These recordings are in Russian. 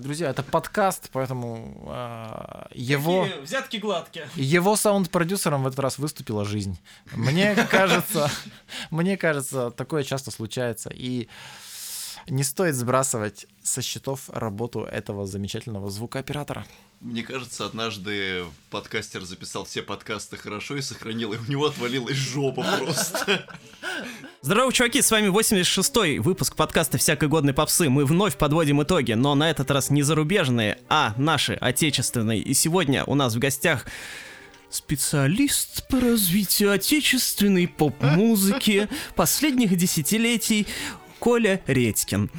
Друзья, это подкаст, поэтому э, его... Такие взятки гладкие. Его саунд-продюсером в этот раз выступила жизнь. Мне кажется, мне кажется, такое часто случается. И не стоит сбрасывать со счетов работу этого замечательного звукооператора. Мне кажется, однажды подкастер записал все подкасты хорошо и сохранил, и у него отвалилась жопа просто. Здорово, чуваки, с вами 86-й выпуск подкаста «Всякой годной попсы». Мы вновь подводим итоги, но на этот раз не зарубежные, а наши, отечественные. И сегодня у нас в гостях специалист по развитию отечественной поп-музыки последних десятилетий Коля Редькин.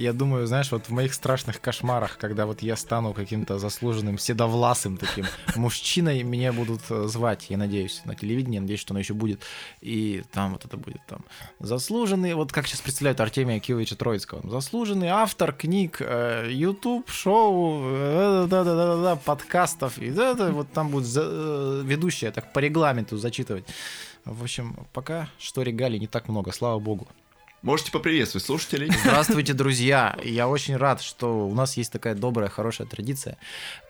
Я думаю, знаешь, вот в моих страшных кошмарах, когда вот я стану каким-то заслуженным, седовласым таким мужчиной, меня будут э, звать, я надеюсь, на телевидении, я надеюсь, что оно еще будет. И там вот это будет там заслуженный, вот как сейчас представляют Артемия Киевича Троицкого, заслуженный автор книг, э, YouTube, шоу, э, да-да-да-да, подкастов, и это вот там будет ведущая так по регламенту зачитывать. В общем, пока что регалий не так много, слава богу. Можете поприветствовать слушателей. Здравствуйте, друзья! Я очень рад, что у нас есть такая добрая, хорошая традиция.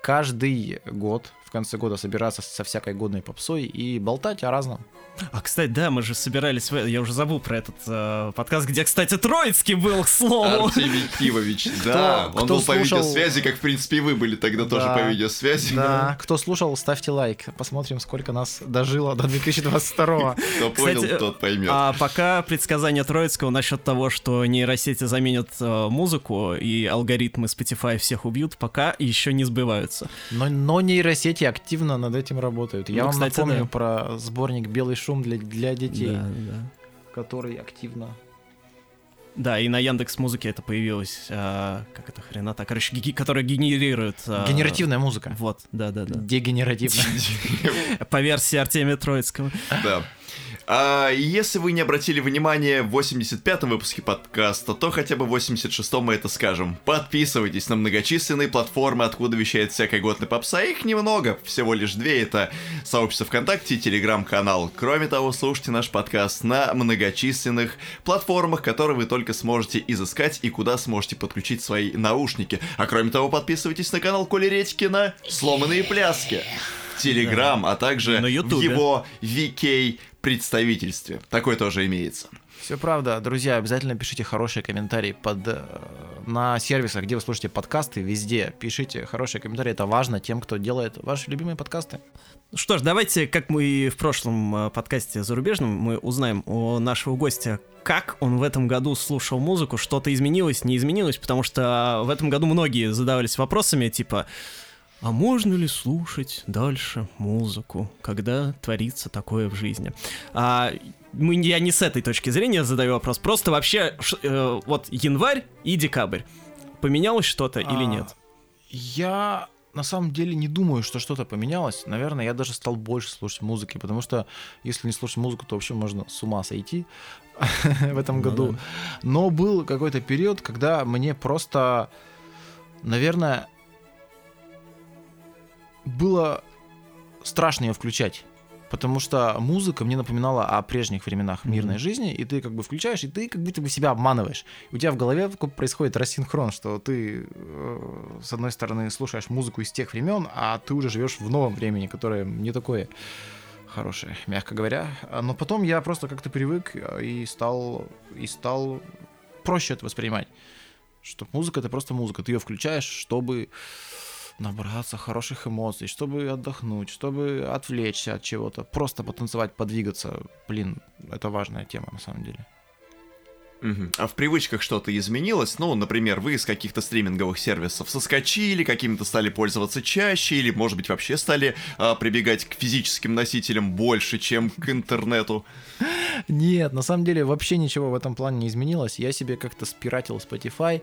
Каждый год в конце года собираться со всякой годной попсой и болтать о разном. А, кстати, да, мы же собирались, я уже забыл про этот э, подкаст, где, кстати, Троицкий был, к слову. Артемий Кивович, да, кто, он кто был слушал... по видеосвязи, как, в принципе, и вы были тогда да, тоже по видеосвязи. Да, кто слушал, ставьте лайк, посмотрим, сколько нас дожило до 2022 Кто понял, тот поймет. А пока предсказание Троицкого насчет того, что нейросети заменят э, музыку и алгоритмы Spotify всех убьют, пока еще не сбываются. Но, но нейросети дети активно над этим работают. Я ну, вам кстати, напомню да. про сборник «Белый шум» для, для детей, да, да. который активно да, и на Яндекс Музыке это появилось, а, как это хренота, короче, гиги, которая генерирует... А, Генеративная музыка. Вот, да-да-да. Дегенеративная. По версии Артемия Троицкого. Да. А если вы не обратили внимания в 85-м выпуске подкаста, то хотя бы в 86-м мы это скажем. Подписывайтесь на многочисленные платформы, откуда вещает всякая годная попса. Их немного, всего лишь две. Это сообщество ВКонтакте и Телеграм-канал. Кроме того, слушайте наш подкаст на многочисленных платформах, которые вы только сможете изыскать и куда сможете подключить свои наушники. А кроме того, подписывайтесь на канал Коли Редькина «Сломанные пляски». Телеграм, а также в его VK представительстве. Такое тоже имеется. Все правда. Друзья, обязательно пишите хорошие комментарии под, э, на сервисах, где вы слушаете подкасты, везде. Пишите хорошие комментарии, это важно тем, кто делает ваши любимые подкасты. Что ж, давайте, как мы и в прошлом э, подкасте зарубежном, мы узнаем у нашего гостя, как он в этом году слушал музыку, что-то изменилось, не изменилось, потому что в этом году многие задавались вопросами, типа, а можно ли слушать дальше музыку, когда творится такое в жизни? А, мы, я не с этой точки зрения задаю вопрос, просто вообще э, вот январь и декабрь. Поменялось что-то а, или нет? Я на самом деле не думаю, что что-то поменялось. Наверное, я даже стал больше слушать музыки, потому что если не слушать музыку, то вообще можно с ума сойти в этом ну году. Но был какой-то период, когда мне просто, наверное, было страшно ее включать. Потому что музыка мне напоминала о прежних временах мирной mm-hmm. жизни, и ты как бы включаешь, и ты как будто бы себя обманываешь. У тебя в голове происходит рассинхрон, что ты э, с одной стороны слушаешь музыку из тех времен, а ты уже живешь в новом времени, которое не такое хорошее, мягко говоря. Но потом я просто как-то привык э, и стал, и стал проще это воспринимать. Что музыка это просто музыка. Ты ее включаешь, чтобы набраться хороших эмоций, чтобы отдохнуть, чтобы отвлечься от чего-то, просто потанцевать, подвигаться. Блин, это важная тема на самом деле. Угу. А в привычках что-то изменилось? Ну, например, вы из каких-то стриминговых сервисов соскочили, какими-то стали пользоваться чаще, или, может быть, вообще стали а, прибегать к физическим носителям больше, чем к интернету? Нет, на самом деле вообще ничего в этом плане не изменилось. Я себе как-то спиратил Spotify.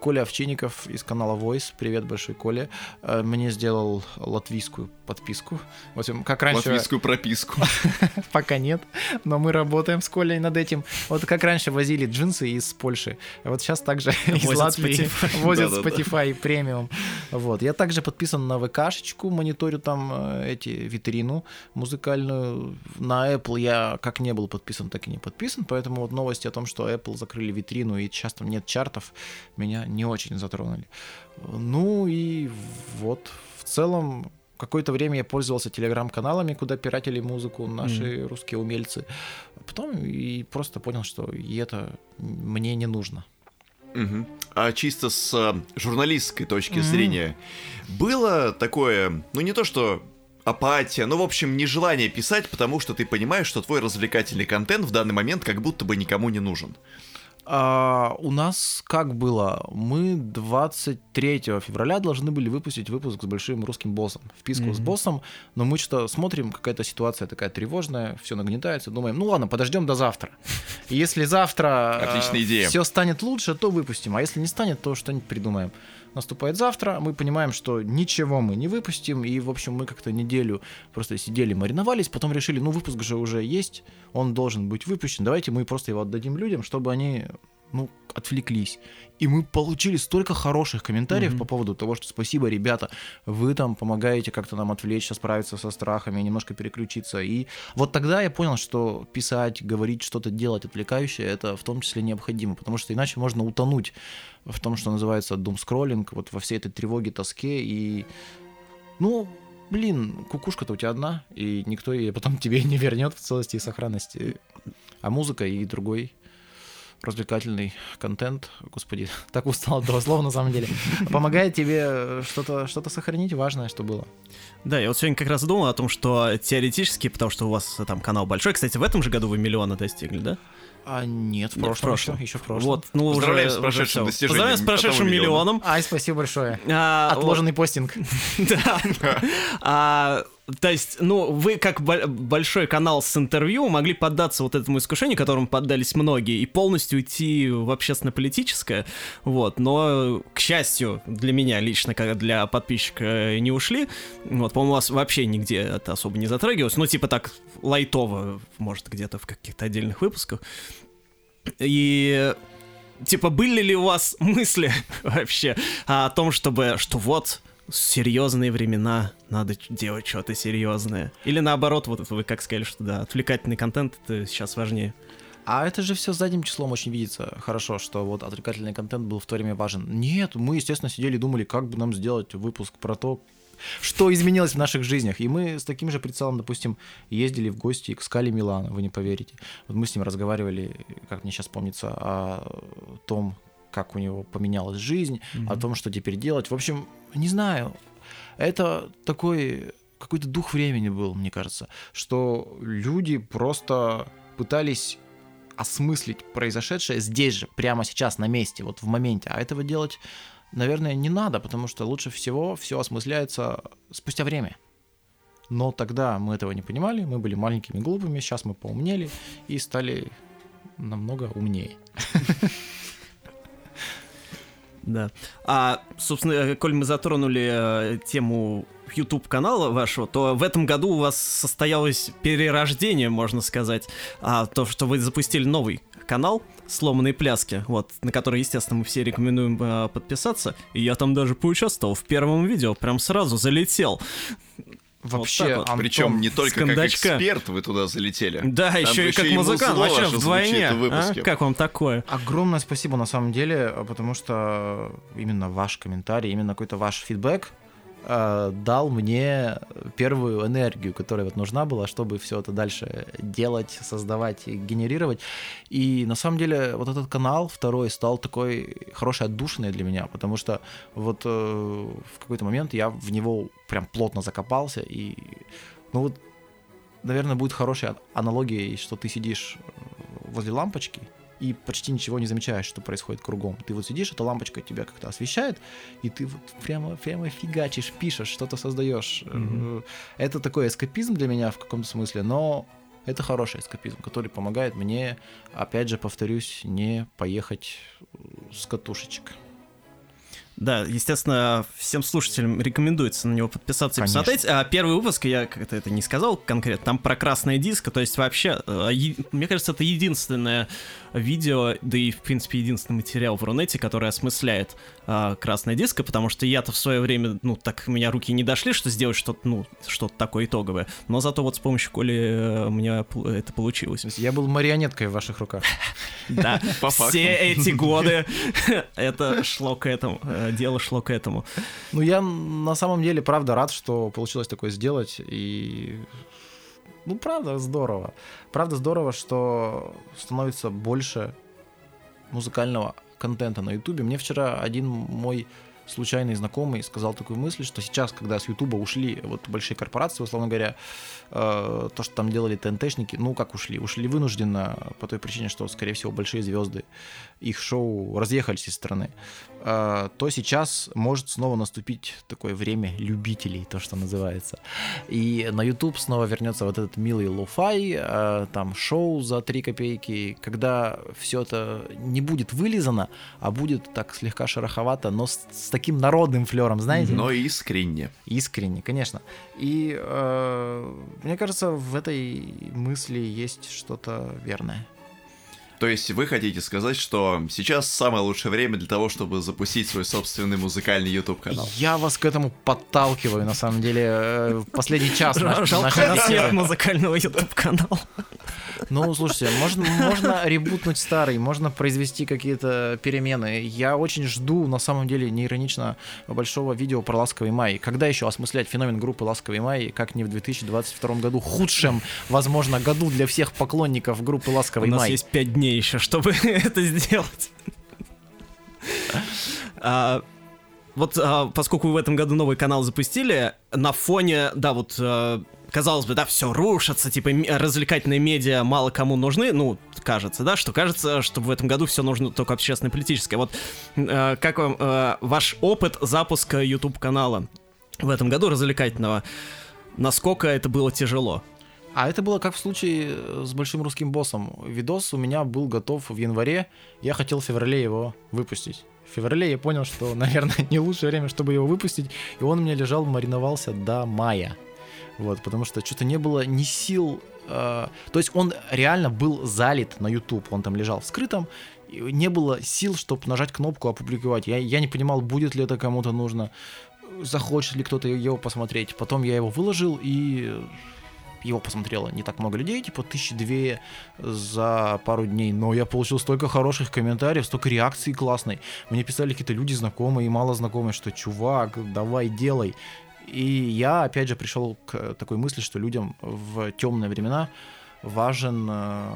Коля Овчинников из канала Voice, привет большой Коля, э, мне сделал латвийскую подписку. В общем, как раньше... Латвийскую прописку. Пока нет, но мы работаем с Колей над этим. Вот как раньше возили джинсы из Польши. Вот сейчас также из Латвии возят Spotify премиум. Вот. Я также подписан на ВКшечку, мониторю там э, эти витрину музыкальную. На Apple я как не был подписан, так и не подписан, поэтому вот новости о том, что Apple закрыли витрину и сейчас там нет чартов, меня не очень затронули. Ну и вот в целом какое-то время я пользовался телеграм-каналами, куда пиратели музыку наши mm. русские умельцы. Потом и просто понял, что и это мне не нужно. Угу. А чисто с а, журналистской точки mm зрения, было такое, ну не то что апатия, ну, в общем, нежелание писать, потому что ты понимаешь, что твой развлекательный контент в данный момент как будто бы никому не нужен. А, у нас как было? Мы 23 февраля должны были выпустить выпуск с большим русским боссом, вписку mm-hmm. с боссом, но мы что-то смотрим, какая-то ситуация такая тревожная, все нагнетается, думаем, ну ладно, подождем до завтра. если завтра Отличная идея. все станет лучше, то выпустим, а если не станет, то что-нибудь придумаем наступает завтра, мы понимаем, что ничего мы не выпустим, и, в общем, мы как-то неделю просто сидели, мариновались, потом решили, ну, выпуск же уже есть, он должен быть выпущен, давайте мы просто его отдадим людям, чтобы они ну, отвлеклись. И мы получили столько хороших комментариев mm-hmm. по поводу того, что спасибо, ребята, вы там помогаете как-то нам отвлечься, справиться со страхами, немножко переключиться. И вот тогда я понял, что писать, говорить, что-то делать отвлекающее, это в том числе необходимо, потому что иначе можно утонуть в том, что называется думскроллинг, вот во всей этой тревоге, тоске и, ну, блин, кукушка-то у тебя одна, и никто ее потом тебе не вернет в целости и сохранности. А музыка и другой развлекательный контент, господи, так устал от этого слова на самом деле, помогает тебе что-то что сохранить важное, что было. Да, я вот сегодня как раз думал о том, что теоретически, потому что у вас там канал большой, кстати, в этом же году вы миллиона достигли, да? А нет, в прошлом, нет, в прошлом. Еще, еще в прошлом. Вот, ну, Поздравляем уже, с прошедшим уже достижением. Поздравляем с прошедшим миллионом. Ай, спасибо большое. А, Отложенный вот. постинг. Да. А, то есть, ну, вы как большой канал с интервью могли поддаться вот этому искушению, которому поддались многие, и полностью уйти в общественно-политическое, вот, но, к счастью, для меня лично, как для подписчика, не ушли, вот, по-моему, у вас вообще нигде это особо не затрагивалось, ну, типа так лайтово, может, где-то в каких-то отдельных выпусках, и типа, были ли у вас мысли вообще о том, чтобы, что вот, серьезные времена, надо делать что-то серьезное. Или наоборот, вот вы как сказали, что да, отвлекательный контент это сейчас важнее. А это же все задним числом очень видится хорошо, что вот отвлекательный контент был в то время важен. Нет, мы, естественно, сидели и думали, как бы нам сделать выпуск про то, что изменилось в наших жизнях. И мы с таким же прицелом, допустим, ездили в гости к Скали Милана, вы не поверите. Вот мы с ним разговаривали, как мне сейчас помнится, о том, как у него поменялась жизнь, mm-hmm. о том, что теперь делать. В общем, не знаю. Это такой какой-то дух времени был, мне кажется, что люди просто пытались осмыслить произошедшее здесь же, прямо сейчас, на месте, вот в моменте. А этого делать, наверное, не надо, потому что лучше всего все осмысляется спустя время. Но тогда мы этого не понимали, мы были маленькими глупыми, сейчас мы поумнели и стали намного умнее. Да. А, собственно, э, коль мы затронули э, тему YouTube канала вашего, то в этом году у вас состоялось перерождение, можно сказать, а, то, что вы запустили новый канал «Сломанные пляски», вот, на который, естественно, мы все рекомендуем э, подписаться, и я там даже поучаствовал в первом видео, прям сразу залетел. Вообще, вот вот. Причем не только как эксперт вы туда залетели. Да, Там еще и как музыкант, вообще вдвойне. А? Как вам такое? Огромное спасибо на самом деле, потому что именно ваш комментарий, именно какой-то ваш фидбэк, э, дал мне первую энергию, которая вот нужна была, чтобы все это дальше делать, создавать и генерировать. И на самом деле вот этот канал второй стал такой хорошей отдушиной для меня, потому что вот э, в какой-то момент я в него прям плотно закопался и ну вот наверное, будет хорошей аналогией, что ты сидишь возле лампочки, и почти ничего не замечаешь, что происходит кругом. Ты вот сидишь, эта лампочка тебя как-то освещает, и ты вот прямо, прямо фигачишь, пишешь, что-то создаешь. Mm-hmm. Это такой эскапизм для меня в каком-то смысле, но это хороший эскапизм, который помогает мне, опять же, повторюсь, не поехать с катушечек. Да, естественно, всем слушателям рекомендуется на него подписаться и Конечно. посмотреть. А первый выпуск, я как-то это не сказал конкретно, там про красное диско, то есть вообще, э, мне кажется, это единственное видео, да и, в принципе, единственный материал в Рунете, который осмысляет а, красное диско, потому что я-то в свое время, ну, так у меня руки не дошли, что сделать что-то, ну, что-то такое итоговое, но зато вот с помощью Коли э, у меня это получилось. Я был марионеткой в ваших руках. Да, все эти годы это шло к этому, э, дело шло к этому. Ну, я на самом деле, правда, рад, что получилось такое сделать. И, ну, правда, здорово. Правда, здорово, что становится больше музыкального контента на Ютубе. Мне вчера один мой случайный знакомый сказал такую мысль, что сейчас, когда с Ютуба ушли вот большие корпорации, условно говоря, э, то, что там делали ТНТшники, ну как ушли? Ушли вынужденно по той причине, что, скорее всего, большие звезды, их шоу разъехались из страны, то сейчас может снова наступить такое время любителей, то, что называется. И на YouTube снова вернется вот этот милый лофай, э, там шоу за 3 копейки, когда все это не будет вылизано, а будет так слегка шероховато, но с, с таким народным флером, знаете? Но искренне. Искренне, конечно. И э, мне кажется, в этой мысли есть что-то верное. То есть вы хотите сказать, что сейчас самое лучшее время для того, чтобы запустить свой собственный музыкальный YouTube канал? Я вас к этому подталкиваю, на самом деле, э, в последний час. Жалко, у нас нет музыкального YouTube-канала. Ну, слушайте, можно, можно ребутнуть старый, можно произвести какие-то перемены. Я очень жду, на самом деле, неиронично большого видео про «Ласковый май». Когда еще осмыслять феномен группы «Ласковый май», как не в 2022 году, худшем, возможно, году для всех поклонников группы У «Ласковый нас май». есть пять дней еще, чтобы это сделать. А, Вот а, поскольку в этом году новый канал запустили, на фоне, да, вот а, казалось бы, да, все рушится, типа развлекательные медиа мало кому нужны, ну, кажется, да, что кажется, что в этом году все нужно только общественно-политическое. Вот а, как вам а, ваш опыт запуска YouTube канала в этом году развлекательного? Насколько это было тяжело? А это было как в случае э, с большим русским боссом. Видос у меня был готов в январе, я хотел в феврале его выпустить. В феврале я понял, что, наверное, не лучшее время, чтобы его выпустить, и он у меня лежал, мариновался до мая. Вот, потому что что-то не было ни сил. э, то есть он реально был залит на YouTube, он там лежал в скрытом, не было сил, чтобы нажать кнопку опубликовать. Я, я не понимал, будет ли это кому-то нужно, захочет ли кто-то его посмотреть. Потом я его выложил, и его посмотрело не так много людей, типа тысячи две за пару дней, но я получил столько хороших комментариев, столько реакций классной. Мне писали какие-то люди знакомые и мало знакомые, что чувак, давай делай. И я опять же пришел к такой мысли, что людям в темные времена важен э,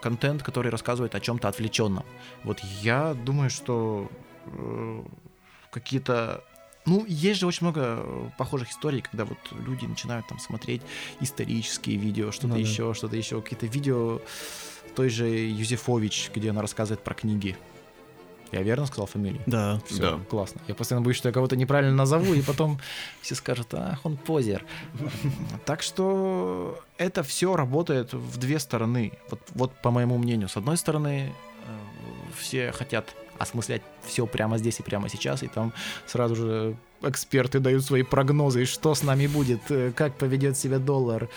контент, который рассказывает о чем-то отвлеченном. Вот я думаю, что э, какие-то ну, есть же очень много э, похожих историй, когда вот люди начинают там смотреть исторические видео, что-то Ну да. еще, что-то еще, какие-то видео той же Юзефович, где она рассказывает про книги. Я верно сказал фамилию? Да. Все, Да. классно. Я постоянно боюсь, что я кого-то неправильно назову, и потом все скажут, ах, он позер. Так что это все работает в две стороны. Вот, вот по моему мнению. С одной стороны, э, все хотят осмыслять все прямо здесь и прямо сейчас, и там сразу же эксперты дают свои прогнозы, что с нами будет, э, как поведет себя доллар,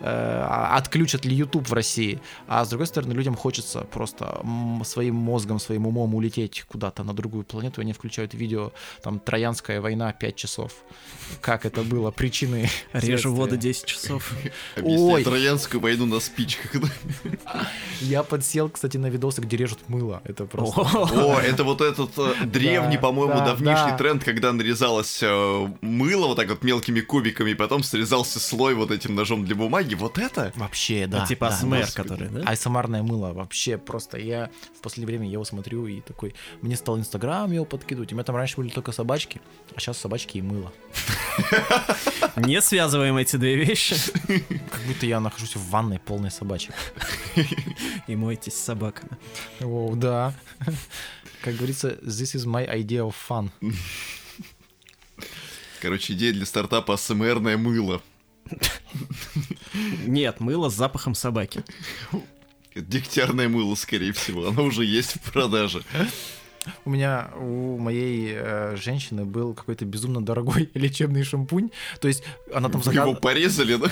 э, а отключат ли YouTube в России. А с другой стороны, людям хочется просто своим мозгом, своим умом улететь куда-то на другую планету, и они включают видео, там, Троянская война 5 часов. Как это было, причины. Режу воду 10 часов. Ой. Троянскую войну на спичках. Я подсел, кстати, на видосы, где режут мыло. Это просто... О, это вот этот э, древний, по-моему, да, давнишний да. тренд, когда нарезалось э, мыло вот так вот мелкими кубиками, и потом срезался слой вот этим ножом для бумаги. Вот это? Вообще, да. Ну, типа да. АСМР, который, да? Айсомарное мыло вообще просто. Я в последнее время его смотрю и такой, мне стал Инстаграм его подкидывать. У меня там раньше были только собачки, а сейчас собачки и мыло. Не связываем эти две вещи. Как будто я нахожусь в ванной полной собачек. И мойтесь с собаками. О, да. Как говорится, this is my idea of fun. Короче, идея для стартапа АСМРное мыло. Нет, мыло с запахом собаки. Дегтярное мыло, скорее всего. Оно уже есть в продаже. У меня, у моей э, женщины был какой-то безумно дорогой лечебный шампунь. То есть она там Вы его заказывала... порезали, да?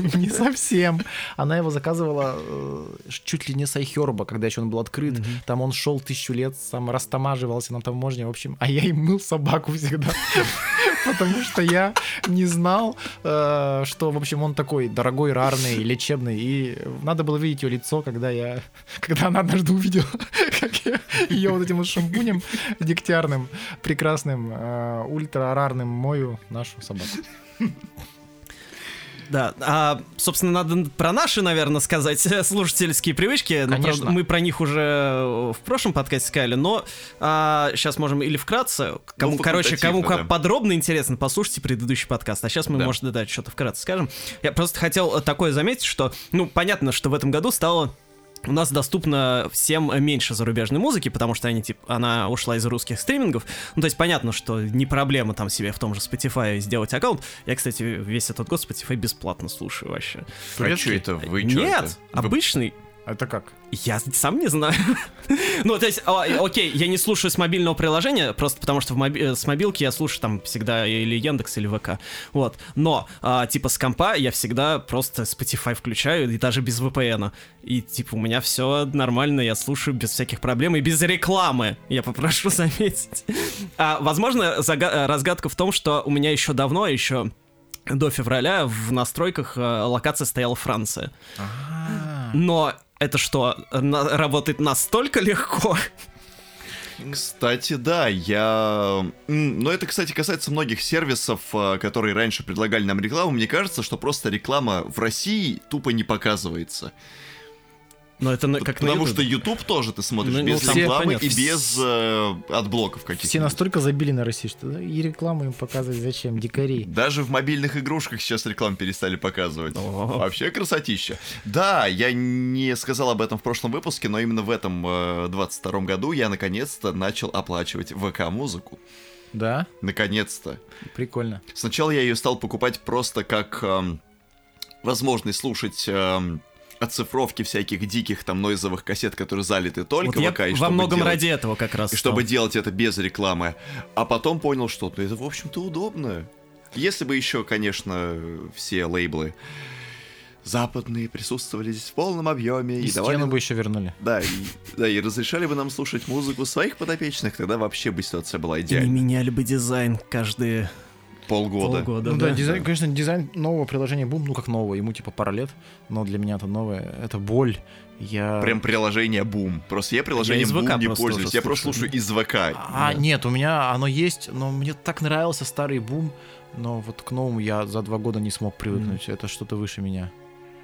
Не совсем. Она его заказывала э, чуть ли не с Айхерба, когда еще он был открыт. Там он шел тысячу лет, сам растамаживался на таможне. В общем, а я им мыл собаку всегда. Потому что я не знал, э, что, в общем, он такой дорогой, рарный, лечебный. И надо было видеть ее лицо, когда я... Когда она однажды увидела, как я ее вот этим вот шампунем дегтярным, прекрасным, э, ультрарарным мою нашу собаку. Да, а, собственно, надо про наши, наверное, сказать слушательские привычки. Ну, Конечно. правда, мы про них уже в прошлом подкасте сказали, но а, сейчас можем или вкратце, кому, Ну, короче, кому да. подробно интересно, послушайте предыдущий подкаст. А сейчас мы, Да. может, да, что-то вкратце скажем. Я просто хотел такое заметить, что, ну, понятно, что в этом году стало у нас доступно всем меньше зарубежной музыки, потому что они, типа, она ушла из русских стримингов. Ну, то есть понятно, что не проблема там себе в том же Spotify сделать аккаунт. Я, кстати, весь этот год Spotify бесплатно слушаю вообще. А что это? Вы чё Нет, это? Обычный. Это как? Я сам не знаю. ну, то есть, а, окей, я не слушаю с мобильного приложения, просто потому что моби- э, с мобилки я слушаю там всегда или Яндекс, или ВК. Вот. Но, а, типа, с компа я всегда просто Spotify включаю, и даже без VPN. И, типа, у меня все нормально, я слушаю без всяких проблем и без рекламы, я попрошу заметить. А, возможно, зага- э, разгадка в том, что у меня еще давно, еще до февраля в настройках э, локация стояла Франция. А, Но это что, на- работает настолько легко? Кстати, да, я... Но это, кстати, касается многих сервисов, а, которые раньше предлагали нам рекламу. Мне кажется, что просто реклама в России тупо не показывается. Но это на- как на Потому YouTube. что YouTube тоже ты смотришь Ну, без ну, там рекламы понятно. и без э, отблоков каких-то. Все настолько забили на Россию, что да, и рекламу им показывать зачем, дикари. Даже в мобильных игрушках сейчас рекламу перестали показывать. О. Вообще красотища. Да, я не сказал об этом в прошлом выпуске, но именно в этом э, 22 году я наконец-то начал оплачивать ВК-музыку. Да, Наконец-то. прикольно. Сначала я ее стал покупать просто как эм, возможность слушать эм, оцифровки всяких диких там нойзовых кассет, которые залиты только Вот я ВК, и во многом делать- ради этого как раз. и чтобы делать это без рекламы. А потом понял, что ну, это, в общем-то, удобно. Если бы еще, конечно, все лейблы западные присутствовали здесь в полном объеме И, и, давали... бы еще вернули. Да, и, да, и разрешали бы нам слушать музыку своих подопечных, тогда вообще бы ситуация была И не идеальна. меняли бы дизайн каждые Полгода. полгода. ну да, да? дизайн, конечно, дизайн нового приложения бум, ну как нового, ему типа пара лет, но для меня это новое, это боль. Я... Прям приложение бум. Просто я приложением из бум не пользуюсь. Я просто слушаю. из ВК. А, Да. нет, у меня оно есть, но мне так нравился старый бум, но вот к новому я за два года не смог привыкнуть. Это что-то выше меня.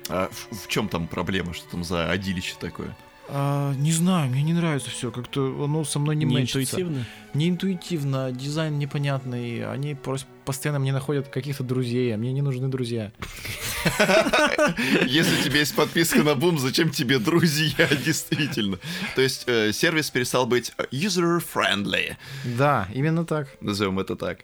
А в, чем там проблема? Что там за одилище такое? А, не знаю, мне не нравится все. Как-то оно со мной не, Не мэчится. интуитивно. Не интуитивно, дизайн непонятный. Они просто постоянно мне находят каких-то друзей, а мне не нужны друзья. Если у тебя есть подписка на бум, зачем тебе друзья, действительно? То есть э, сервис перестал быть э, user-friendly, Да, именно так. назовем это так.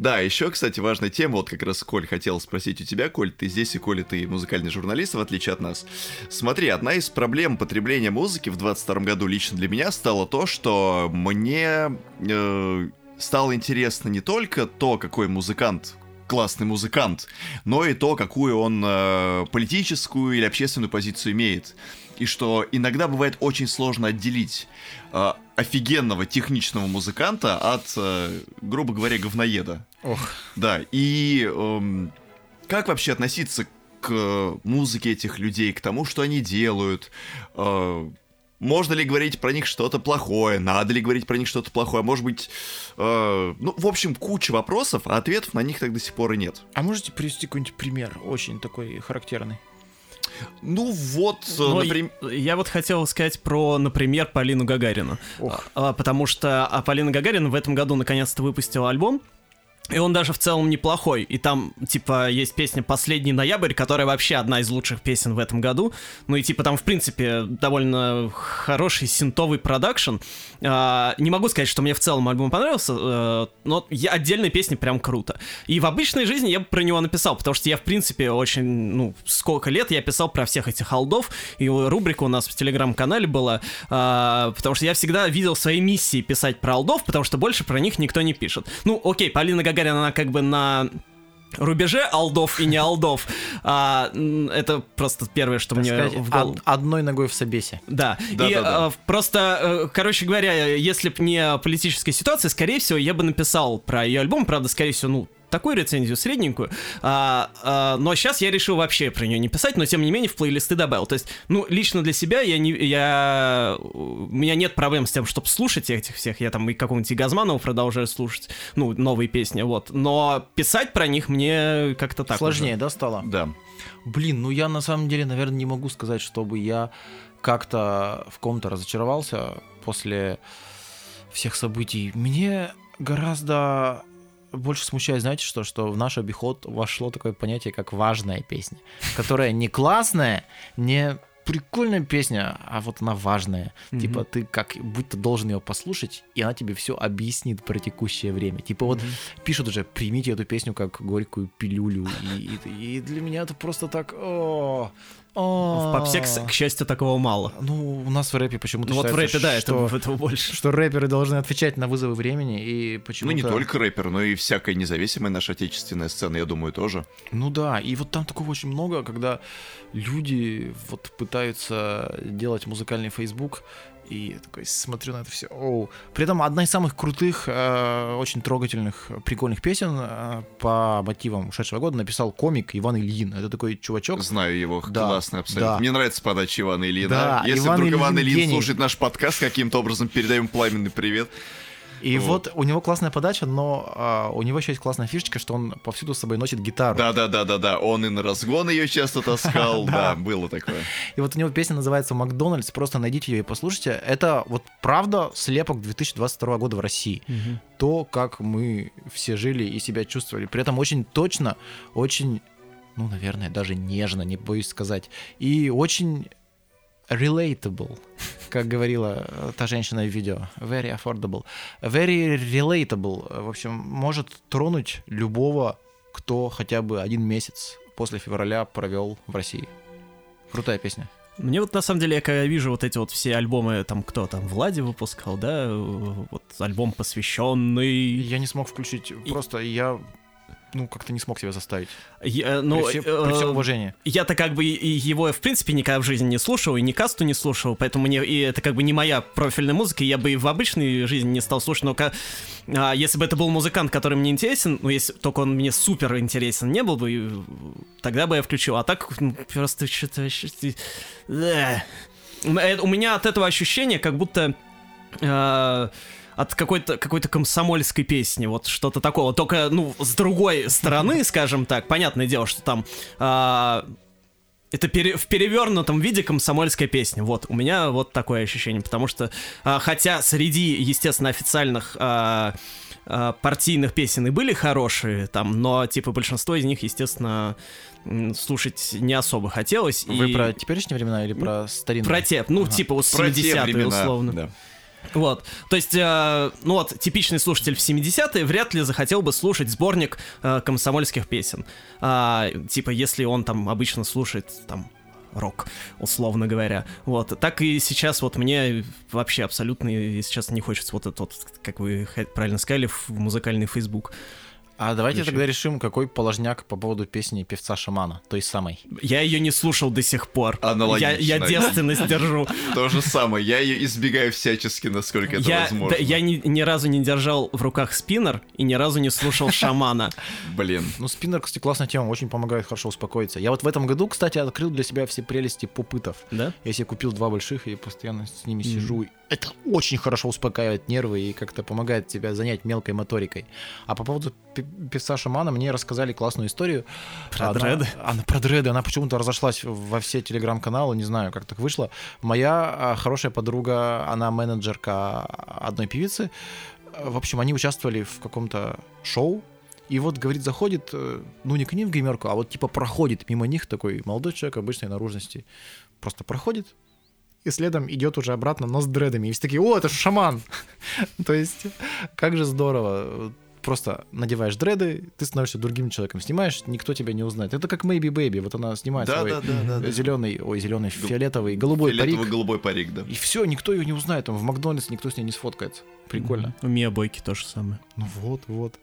Да, еще, кстати, важная тема, вот как раз Коль хотел спросить у тебя, Коль, ты здесь и Коля, ты музыкальный журналист, в отличие от нас. Смотри, одна из проблем потребления музыки в 22 году лично для меня стало то, что мне э, стало интересно не только то, какой музыкант классный музыкант, но и то, какую он э, политическую или общественную позицию имеет. И что иногда бывает очень сложно отделить э, офигенного техничного музыканта от, э, грубо говоря, говноеда. Ох, Да, и эм, как вообще относиться к музыке этих людей, к тому, что они делают? Э, можно ли говорить про них что-то плохое? Надо ли говорить про них что-то плохое? Может быть, э, ну, в общем, куча вопросов, а ответов на них так до сих пор и нет. а можете привести какой-нибудь пример, очень такой характерный? Ну вот, э, например... Я вот хотел сказать про, например, Полину Гагарину. Ох. А, а, потому что а, Полина Гагарина в этом году наконец-то выпустила альбом. И он даже в целом неплохой. И там, типа, есть песня «Последний ноябрь», которая вообще одна из лучших песен в этом году. Ну и, типа, там, в принципе, довольно хороший синтовый продакшн. А, не могу сказать, что мне в целом альбом понравился, а, но отдельные песни прям круто. И в обычной жизни я бы про него написал, потому что я, в принципе, очень, ну, сколько лет я писал про всех этих холдов, и рубрика у нас в телеграм-канале была, а, потому что я всегда видел своей миссией писать про алдов, потому что больше про них никто не пишет. Ну, окей, Полина Гагарина Гагарин, она как бы на рубеже алдов и не алдов. А, это просто первое, что так мне сказать, в голову... Од- одной ногой в собесе. Да. да и да, да. А, просто, э, короче говоря, если бы не политическая ситуация, скорее всего, я бы написал про ее альбом, правда, скорее всего, ну, такую рецензию средненькую, а, а, но сейчас я решил вообще про нее не писать, но тем не менее в плейлисты добавил. То есть, ну, лично для себя я не, я, у меня нет проблем с тем, чтобы слушать этих всех, я там и какого-нибудь Газманова продолжаю слушать, ну, новые песни, вот, но писать про них мне как-то так Сложнее, уже. да, стало? Да. Блин, ну я на самом деле, наверное, не могу сказать, чтобы я как-то в ком-то разочаровался после всех событий. Мне гораздо больше смущает, знаете что, что в наш обиход вошло такое понятие, как важная песня, которая не классная, не прикольная песня, а вот она важная. Mm-hmm. Типа ты как будто должен ее послушать, и она тебе все объяснит про текущее время. Типа вот mm-hmm. пишут уже, примите эту песню как горькую пилюлю. И, и, и для меня это просто так... О, в попсе, к, счастью, такого мало. Ну, у нас в рэпе почему-то Ну вот в рэпе, да, что, этого, больше. Что рэперы должны отвечать на вызовы времени, и почему-то... Ну, не только рэпер, но и всякая независимая наша отечественная сцена, я думаю, тоже. Ну да, и вот там такого очень много, когда люди вот пытаются делать музыкальный Facebook, и такой смотрю на это все. Оу. При этом одна из самых крутых, э, очень трогательных, прикольных песен э, по мотивам ушедшего года написал комик Иван Ильин. Это такой чувачок. Знаю его, да, классный абсолютно. Да. Мне нравится подача Ивана Ильина. Да, Если Иван вдруг Иван Ильин гений. слушает наш подкаст, каким-то образом передаем пламенный привет. И вот. вот у него классная подача, но а, у него еще есть классная фишечка, что он повсюду с собой носит гитару. Да, да, да, да, да. Он и на разгон ее часто таскал. Да, было такое. И вот у него песня называется Макдональдс. Просто найдите ее и послушайте. Это вот правда слепок 2022 года в России. То, как мы все жили и себя чувствовали. При этом очень точно, очень ну, наверное, даже нежно, не боюсь сказать. И очень relatable, как говорила та женщина в видео. Very affordable. Very relatable. В общем, может тронуть любого, кто хотя бы один месяц после февраля провел в России. Крутая песня. Мне вот на самом деле, я когда вижу вот эти вот все альбомы, там кто там, Влади выпускал, да, вот альбом посвященный. Я не смог включить, просто я ну, как-то не смог себя заставить. Я, ну, при, все, при всем уважении. Я-то как бы его, в принципе, никогда в жизни не слушал, и ни касту не слушал, поэтому мне, и это как бы не моя профильная музыка, и я бы и в обычной жизни не стал слушать, но а, если бы это был музыкант, который мне интересен, ну, если только он мне супер интересен не был бы, тогда бы я включил, а так ну, просто что-то... Э, у меня от этого ощущение, как будто... Э, от какой-то какой-то комсомольской песни, вот что-то такого. Только, ну, с другой стороны, скажем так, понятное дело, что там а, это пере, в перевернутом виде комсомольская песня. Вот, у меня вот такое ощущение, потому что, а, хотя среди, естественно, официальных а, а, партийных песен и были хорошие, там, но, типа, большинство из них, естественно, слушать не особо хотелось. Вы и... про теперешние времена или про старинные? Про те, ну, ага. типа, вот 70-е, условно. Да. Вот, то есть, э, ну вот, типичный слушатель в 70-е вряд ли захотел бы слушать сборник э, комсомольских песен. А, типа, если он там обычно слушает там рок, условно говоря. Вот. Так и сейчас вот мне вообще абсолютно сейчас не хочется вот этот вот, как вы правильно сказали, музыкальный Facebook. А давайте Еще. тогда решим, какой положняк по поводу песни певца Шамана, той самой. Я ее не слушал до сих пор. Аналогично. Я, я девственность держу. То же самое. Я ее избегаю всячески, насколько это возможно. Я ни, ни разу не держал в руках спиннер и ни разу не слушал Шамана. Блин. Ну, спиннер, кстати, классная тема, очень помогает хорошо успокоиться. Я вот в этом году, кстати, открыл для себя все прелести попытов. Да? Я себе купил два больших и постоянно с ними сижу это очень хорошо успокаивает нервы и как-то помогает тебя занять мелкой моторикой. А по поводу певца Шамана мне рассказали классную историю. Про она, дреды? Она, про дреды. Она почему-то разошлась во все телеграм-каналы, не знаю, как так вышло. Моя а, хорошая подруга, она менеджерка одной певицы. В общем, они участвовали в каком-то шоу, И вот, говорит, заходит, э, ну не к ним в гримерку, а вот типа проходит мимо них такой молодой человек обычной наружности. Просто проходит, и следом идет уже обратно, но с дредами. И все такие, о, это ж шаман! То есть, как же здорово. Просто надеваешь дреды, ты становишься другим человеком. Снимаешь, никто тебя не узнает. Это как Maybe Baby. Вот она снимает Да, свой да, да, да, да. зеленый, ой, зеленый, фиолетовый, голубой парик. Фиолетово-голубой парик, да. И все, никто ее не узнает. Там в Макдональдс никто с ней не сфоткается. Прикольно. У Мия Бойки то же самое. Ну вот, вот.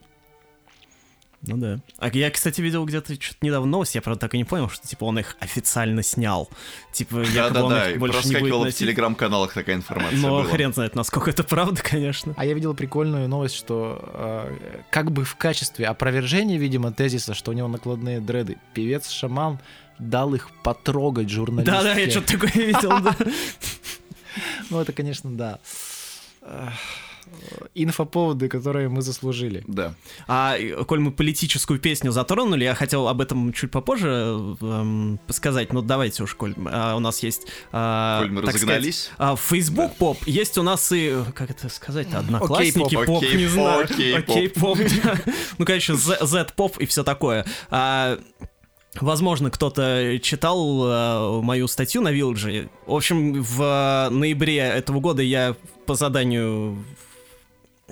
Ну да. А я, кстати, видел где-то что-то недавно новость, я, правда, так и не понял, что, типа, он их официально снял. Типа, якобы он Да-да-да, их и больше не будет в телеграм-каналах такая информация Но была. хрен знает, насколько это правда, конечно. А я видел прикольную новость, что э, как бы в качестве опровержения, видимо, тезиса, что у него накладные дреды, певец-шаман дал их потрогать журналистке. Да-да, я что-то такое видел, да. Ну, это, конечно, да. Инфоповоды, которые мы заслужили. Да. А коль мы политическую песню затронули, я хотел об этом чуть попозже эм, сказать. Ну, давайте уж, коль а, у нас есть... а, Коль мы так разогнались. сказать, а, Facebook поп. Есть у нас и, как это сказать-то, одноклассники Окей-поп. поп, не Окей-поп, знаю. окей-поп. Окей-поп, да. Ну, конечно, Z- Z-поп и все такое. А, Возможно, кто-то читал э, мою статью на Вилладже. В общем, в э, ноябре этого года я по заданию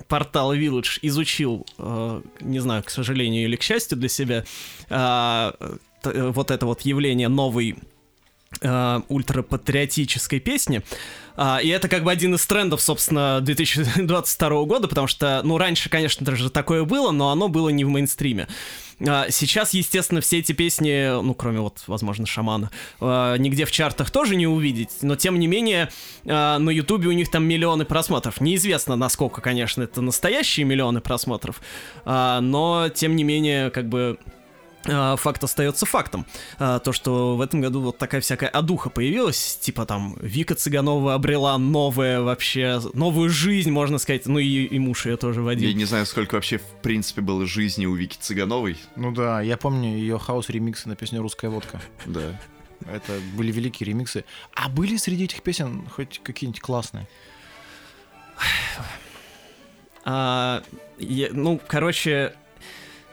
портала Village изучил, э, не знаю, к сожалению или к счастью для себя, э, э, вот это вот явление новой э, ультрапатриотической песни. А, и это как бы один из трендов, собственно, 2022 года, потому что, ну, раньше, конечно, даже такое было, но оно было не в мейнстриме. А, Сейчас, естественно, все эти песни, ну, кроме вот, возможно, шамана, а, нигде в чартах тоже не увидеть, но тем не менее а, на Ютубе у них там миллионы просмотров. Неизвестно, насколько, конечно, это настоящие миллионы просмотров, а, но тем не менее, как бы факт остается фактом. А, То, что в этом году вот такая всякая одуха появилась, типа там Вика Цыганова обрела новое вообще, новую жизнь, можно сказать, ну и, и муж ее тоже Я водил. не знаю, сколько вообще в принципе было жизни у Вики Цыгановой. Ну да, я помню ее хаос-ремиксы на песню «Русская водка». Да. Это были великие ремиксы. А были среди этих песен хоть какие-нибудь классные? А, я- ну, короче,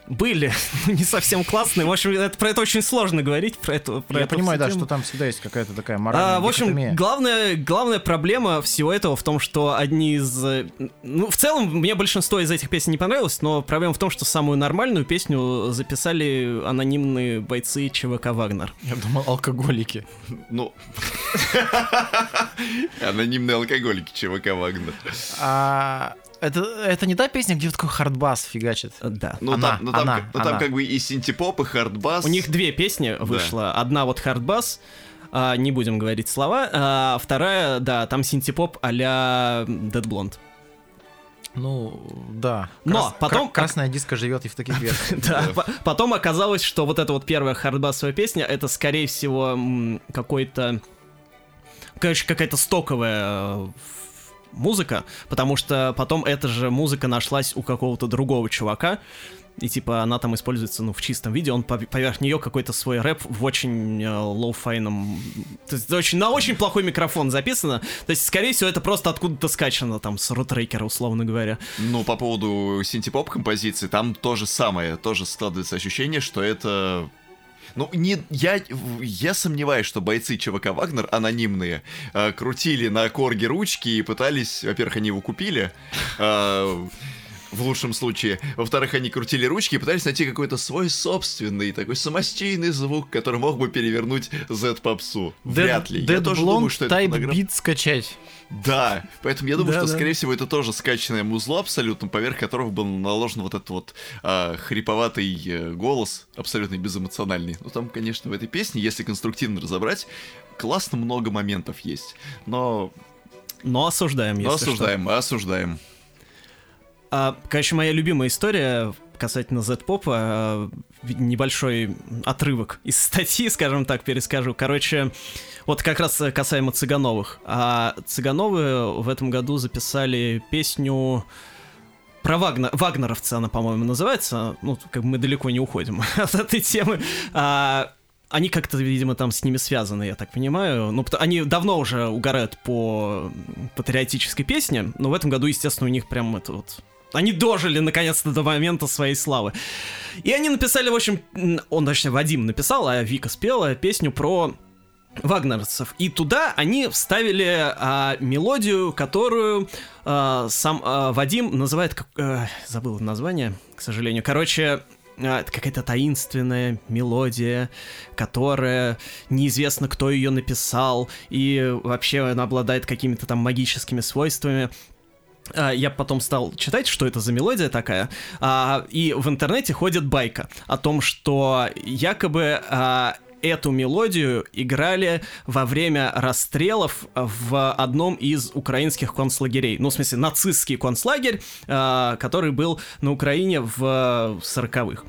были, ну, не совсем классные. В общем, это, про это очень сложно говорить. Про это, про я эту понимаю, да, что там всегда есть какая-то такая моральная А, в общем, дихотомия. главная, главная проблема всего этого в том, что одни из... Ну, в целом, мне большинство из этих песен не понравилось, но проблема в том, что самую нормальную песню записали анонимные бойцы ЧВК «Вагнер». Я думал, алкоголики. Ну... Анонимные алкоголики ЧВК Вагнер. Это, это не та песня, где вот такой хардбас фигачит? Э, Да. Ну, Она, там, ну, там, она, как- ну, там она. как бы и синтепоп, и хардбас. У них две песни вышло. Одна вот «Хардбас», а, не будем говорить слова, а вторая, да, там синтепоп а-ля Dead Blonde. Ну, да. Но потом- кра- Красная Дискета живет и в таких версиях. Да, по- потом оказалось, что вот эта вот первая хардбасовая песня, это, скорее всего, какой-то... Короче, какая-то стоковая э, музыка, потому что потом эта же музыка нашлась у какого-то другого чувака, и типа она там используется, ну, в чистом виде, он по- поверх нее какой-то свой рэп в очень э, лоу-файном... То есть очень, на очень плохой микрофон записано, то есть, скорее всего, это просто откуда-то скачано, там, с рутрекера, условно говоря. Ну, по поводу синтепоп композиции, там то же самое, тоже складывается ощущение, что это... Ну, не, я, я сомневаюсь, что бойцы ЧВК Вагнер, анонимные, э, крутили на корге ручки и пытались... Во-первых, они его купили, э, в лучшем случае. Во-вторых, они крутили ручки и пытались найти какой-то свой собственный, такой самостийный звук, который мог бы перевернуть Z-попсу. Вряд ли. я Dead тоже Blonde думаю, что это Type фонограмма- Beat скачать. да, поэтому я думаю, Да, что, да. скорее всего, это тоже скачанное музло абсолютно, поверх которого был наложен вот этот вот а, хриповатый э, голос, абсолютно безэмоциональный. Ну, там, конечно, в этой песне, если конструктивно разобрать, классно много моментов есть. Но, Но осуждаем, если но что. осуждаем, осуждаем. А, конечно, моя любимая история касательно Z-попа, а, небольшой отрывок из статьи, скажем так, перескажу. Короче, вот как раз касаемо Цыгановых. А Цыгановы в этом году записали песню про Вагна... Вагнеровца она, по-моему, называется. Ну, как бы мы далеко не уходим от этой темы. А, они как-то, видимо, там с ними связаны, я так понимаю. Ну, они давно уже угорают по патриотической песне, но в этом году, естественно, у них прям это вот они дожили наконец-то до момента своей славы. И они написали, в общем, он, точнее, Вадим написал, а Вика спела песню про вагнеровцев. И туда они вставили а, мелодию, которую а, сам а, Вадим называет, как, э, забыл название, к сожалению. Короче, а, это какая-то таинственная мелодия, которая неизвестно, кто ее написал, и вообще она обладает какими-то там магическими свойствами. А, Я потом стал читать, что это за мелодия такая, а, и в интернете ходит байка о том, что якобы а, эту мелодию играли во время расстрелов в одном из украинских концлагерей. Ну, в смысле, нацистский концлагерь, который был на Украине в 40-х.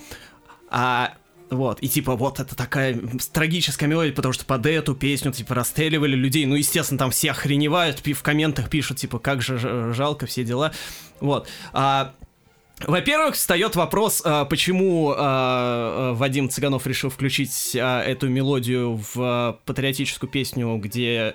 А вот, и типа вот это такая трагическая мелодия, потому что под эту песню типа расстреливали людей. Ну, естественно, там все охреневают, в комментах пишут, типа, как же ж- жалко, все дела. Вот. А, во-первых, встает вопрос, а, почему а, а, Вадим Цыганов решил включить эту мелодию в патриотическую песню, где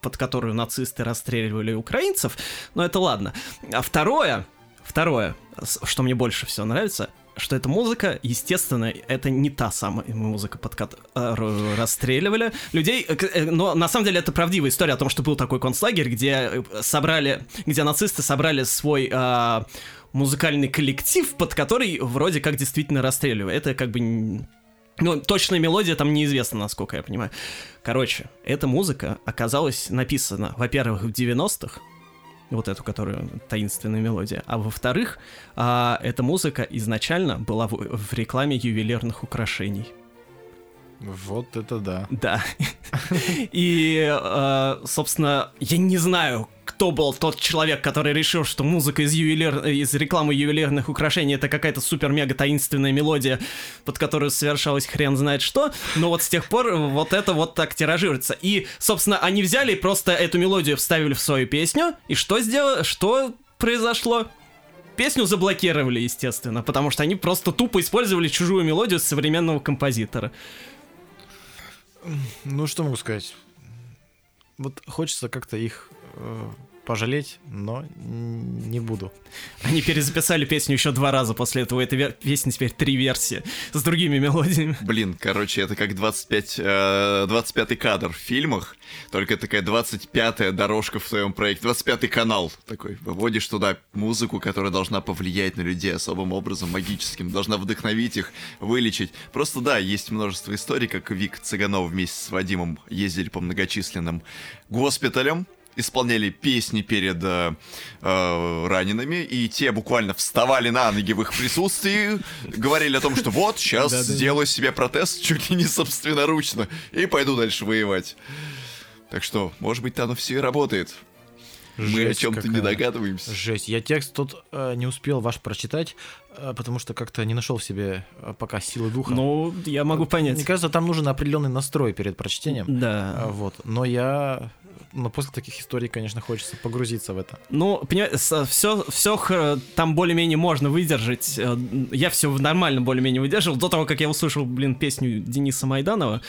под которую нацисты расстреливали украинцев, но это ладно. А второе, второе, что мне больше всего нравится, что эта музыка, естественно, это не та самая музыка, под которую расстреливали людей. Э, э, Но на самом деле это правдивая история о том, что был такой концлагерь, где э, собрали, где нацисты собрали свой а, музыкальный коллектив, под который вроде как действительно расстреливали. Это как бы ну, точная мелодия там неизвестна, насколько я понимаю. Короче, эта музыка оказалась написана, во-первых, в 90-х, вот эту, которую таинственная мелодия, а во-вторых, а, эта музыка изначально была в, в рекламе ювелирных украшений. Вот это да. Да. И, э, собственно, я не знаю, кто был тот человек, который решил, что музыка из, ювелир... из рекламы ювелирных украшений это какая-то супер-мега таинственная мелодия, под которую совершалось хрен знает что, но вот с тех пор вот это вот так тиражируется. И, собственно, они взяли и просто эту мелодию вставили в свою песню, и что сделали? Что произошло? Песню заблокировали, естественно, потому что они просто тупо использовали чужую мелодию современного композитора. Ну, что могу сказать? Вот хочется как-то их э, пожалеть, но не буду. Они перезаписали песню еще два раза после этого. Этой вер- песни теперь три версии с другими мелодиями. Блин, короче, это как 25, э, 25 кадр в фильмах, только такая 25-я дорожка в твоем проекте, 25-й канал такой. Выводишь туда музыку, которая должна повлиять на людей особым образом, магическим, должна вдохновить их, вылечить. Просто да, есть множество историй, как Вик Цыганов вместе с Вадимом ездили по многочисленным госпиталям, исполняли песни перед э, э, ранеными, и те буквально вставали на ноги в их присутствии, говорили о том, что вот, сейчас сделаю себе протез чуть ли не собственноручно, и пойду дальше воевать. Так что, может быть, оно все и работает. Мы о чем-то не догадываемся. Жесть. Я текст тут э, не успел ваш прочитать, э, потому что как-то не нашел в себе э, пока силы духа. Ну, я могу Мне понять. кажется, там нужен определенный настрой перед прочтением. Да. Вот. Но я. Но после таких историй, конечно, хочется погрузиться в это. Ну, понимаешь, все, все там более-менее можно выдержать. Э, Я все нормально более-менее выдерживал до того, как я услышал, блин, песню Дениса Майданова.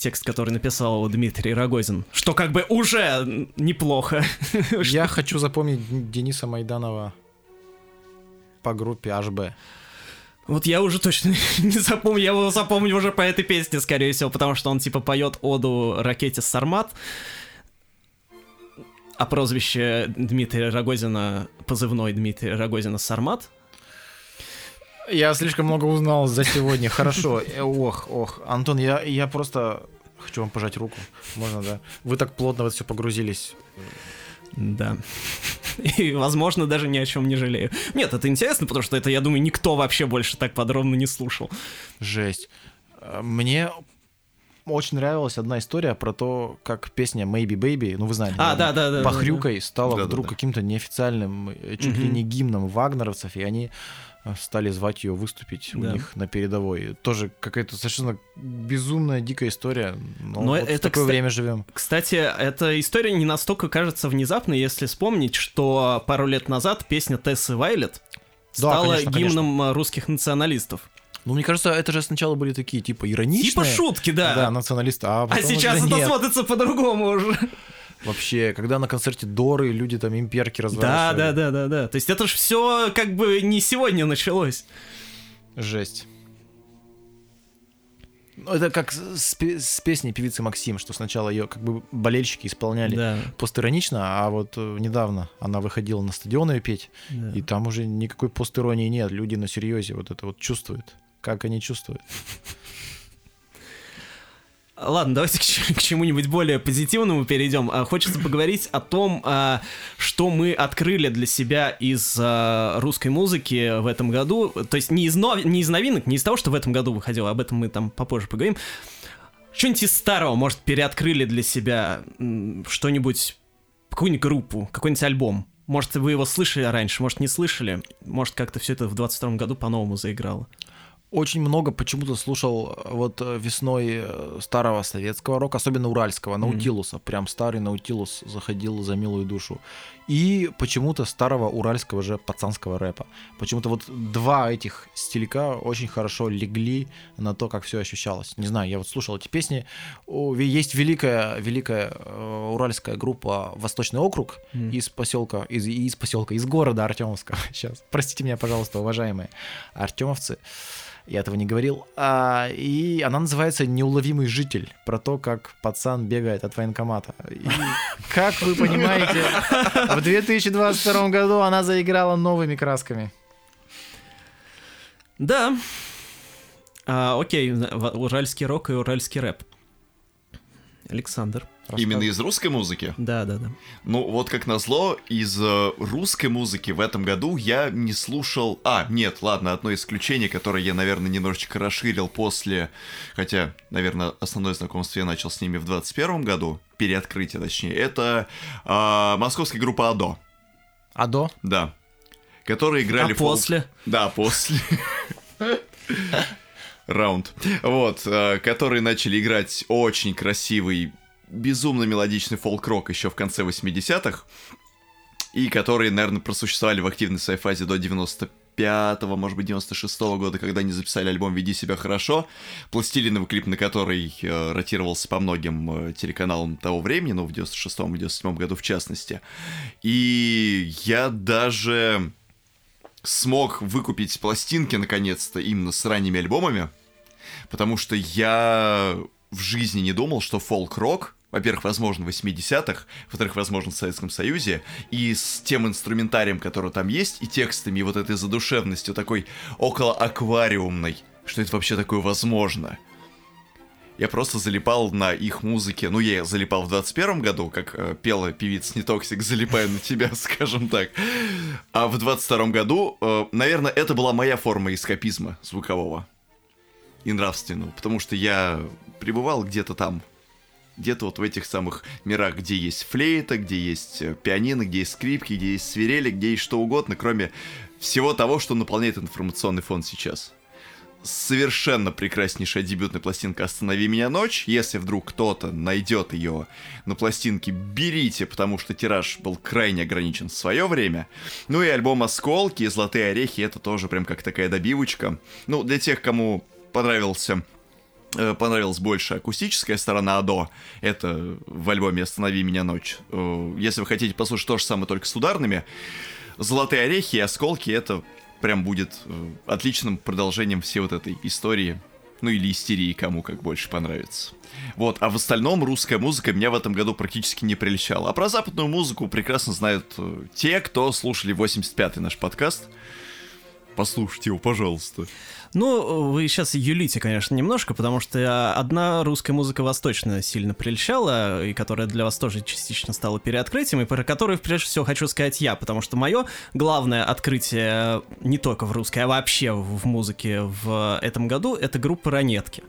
Текст, который написал Дмитрий Рогозин. Что как бы уже неплохо. Я хочу запомнить Дениса Майданова по группе HB. Вот я уже точно не запомню, я его запомню уже по этой песне, скорее всего, потому что он типа поет оду ракете Сармат, а прозвище Дмитрия Рогозина, позывной Дмитрия Рогозина Сармат. Я слишком много узнал за сегодня. Хорошо. Э, Ох, ох. Антон, я, я просто хочу вам пожать руку. Можно, да? Вы так плотно в это все погрузились. Да. И, возможно, даже ни о чем не жалею. Нет, это интересно, потому что это, я думаю, никто вообще больше так подробно не слушал. Жесть. Э, Мне очень нравилась одна история про то, как песня Maybe Baby, ну вы знаете, А, наверное, да, да, да. похрюкой стала Да-да-да. вдруг каким-то неофициальным, э, чуть ли Мгм. не гимном вагнеровцев, и они стали звать ее выступить у Да. них на передовой. Тоже какая-то совершенно безумная, дикая история. Но, Но вот это, в такое кстати, время живем. Кстати, эта история не настолько кажется внезапной, если вспомнить, что пару лет назад песня Тессы Вайлет Да, стала конечно, гимном э, русских националистов. Ну, мне кажется, это же сначала были такие, типа, ироничные. Типа шутки, да. Да, националисты, а а сейчас уже это нет. смотрится по-другому уже. Вообще, когда на концерте Доры люди там имперки Да, разворачивали. да, да, да, да. То есть это же все как бы не сегодня началось. Жесть. Ну, это как с, с песней певицы Максим, что сначала ее как бы болельщики исполняли Да, постиронично, а вот э, недавно она выходила на стадионы петь, да. и там уже никакой постиронии нет, люди на серьезе вот это вот чувствуют. Как они чувствуют? Ладно, давайте к, к чему-нибудь более позитивному перейдем. А, Хочется поговорить о том, а, что мы открыли для себя из а, русской музыки в этом году. То есть не из, нов- не из новинок, не из того, что в этом году выходило, об этом мы там попозже поговорим. Что-нибудь из старого, может, переоткрыли для себя что-нибудь, какую-нибудь группу, какой-нибудь альбом. Может, вы его слышали раньше, может, не слышали. Может, как-то все это в 22 году по-новому заиграло. Очень много почему-то слушал э, вот э, весной э, старого советского рока, особенно уральского, Наутилуса. Прям старый Наутилус заходил за милую душу. И почему-то старого уральского же пацанского рэпа. Почему-то вот два этих стилька очень хорошо легли на то, как все ощущалось. Не знаю, я вот слушал эти песни. Есть великая, великая уральская группа Восточный округ Мгм. из поселка, из, из поселка, из города Артемовска. Сейчас, простите меня, пожалуйста, уважаемые артемовцы. Я этого не говорил. А, и она называется «Неуловимый житель». Про то, как пацан бегает от военкомата. И, как вы понимаете, в 2022 году она заиграла новыми красками. Да. А, окей, уральский рок и уральский рэп. Александр. Именно из русской музыки? Да, да, да. Ну, вот как назло, из э, русской музыки в этом году я не слушал... А, нет, ладно, одно исключение, которое я, наверное, немножечко расширил после... Хотя, наверное, основное знакомство я начал с ними в 21 году, переоткрытие точнее, это э, московская группа АДО, А до? да. Которые играли а фолк- после? Да, после. Раунд. Вот, э, которые начали играть очень красивый, безумно мелодичный фолк-рок еще в конце 80-х. И которые, наверное, просуществовали в активной своей фазе до 95-го, может быть, 96-го года, когда они записали альбом «Веди себя хорошо», пластилиновый клип, на который э, ротировался по многим э, телеканалам того времени, ну, в 96-м, 97-м году в частности. И я даже смог выкупить пластинки наконец-то именно с ранними альбомами, потому что я в жизни не думал, что фолк-рок, во-первых, возможно, в 80-х, во-вторых, возможно, в Советском Союзе, и с тем инструментарием, который там есть, и текстами, и вот этой задушевностью такой около аквариумной, что это вообще такое возможно. Я просто залипал на их музыке. Ну, я залипал в 21 году, как э, пела певица Нетоксик, залипаю на тебя, скажем так. А в 22 году, э, наверное, это была моя форма эскапизма звукового и нравственного, потому что я пребывал где-то там, где-то вот в этих самых мирах, где есть флейта, где есть э, пианино, где есть скрипки, где есть свирели, где есть что угодно, кроме всего того, что наполняет информационный фон сейчас. Совершенно прекраснейшая дебютная пластинка «Останови меня ночь». Если вдруг кто-то найдет ее на пластинке, берите, потому что тираж был крайне ограничен в свое время. Ну и альбом «Осколки» и «Золотые орехи» — это тоже прям как такая добивочка. Ну, для тех, кому понравился понравилась больше акустическая сторона Адо. Это в альбоме «Останови меня ночь». Э, Если вы хотите послушать то же самое, только с ударными, «Золотые орехи» и «Осколки» — это прям будет э, отличным продолжением всей вот этой истории. Ну или истерии, кому как больше понравится. Вот, а в остальном русская музыка меня в этом году практически не прельщала. А про западную музыку прекрасно знают э, те, кто слушали 85-й наш подкаст. Послушайте его, пожалуйста. Ну, вы сейчас юлите, конечно, немножко, потому что одна русская музыка вас точно сильно прельщала, и которая для вас тоже частично стала переоткрытием, и про которую, прежде всего, хочу сказать я, потому что мое главное открытие не только в русской, а вообще в музыке в этом году — это группа «Ранетки».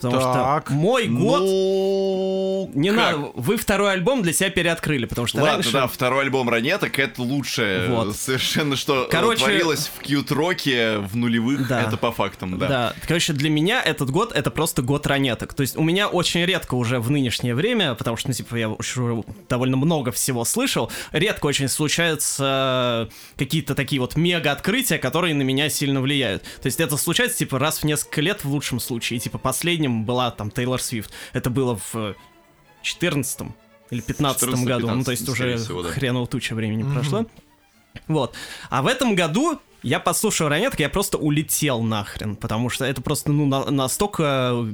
Потому Так. что мой год... Ну, Не как? надо, вы второй альбом для себя переоткрыли, потому что Ладно, раньше... да, второй альбом Ранеток это лучшее. Вот. Совершенно что Короче- творилось в кьют-роке в нулевых, Да. это по фактам, да. Да. короче, для меня этот год это просто год ранеток. То есть у меня очень редко уже в нынешнее время, потому что, ну, типа, я уже довольно много всего слышал, редко очень случаются какие-то такие вот мега-открытия, которые на меня сильно влияют. То есть это случается, типа, раз в несколько лет в лучшем случае. И, типа, последним была там Тейлор Свифт. Это было в 14 или или 15 году, ну то есть уже всего, да. хреново туча времени прошло. Вот. А в этом году я послушал ранеток, я просто улетел нахрен, потому что это просто ну на- настолько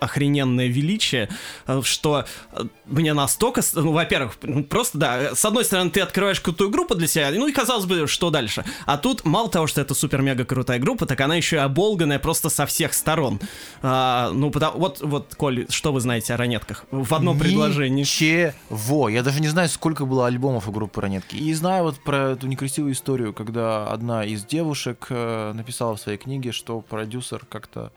охрененное величие, э, что э, мне настолько... Ну, во-первых, ну, просто, да, с одной стороны, ты открываешь крутую группу для себя, ну и казалось бы, что дальше? А тут, мало того, что это супер-мега крутая группа, так она еще и оболганная просто со всех сторон. А, ну, потому, вот, вот, Коль, что вы знаете о ранетках? В одном предложении. Ничего. Я даже не знаю, сколько было альбомов у группы Ранетки. И знаю вот про эту некрасивую историю, когда одна из девушек э, написала в своей книге, что продюсер как-то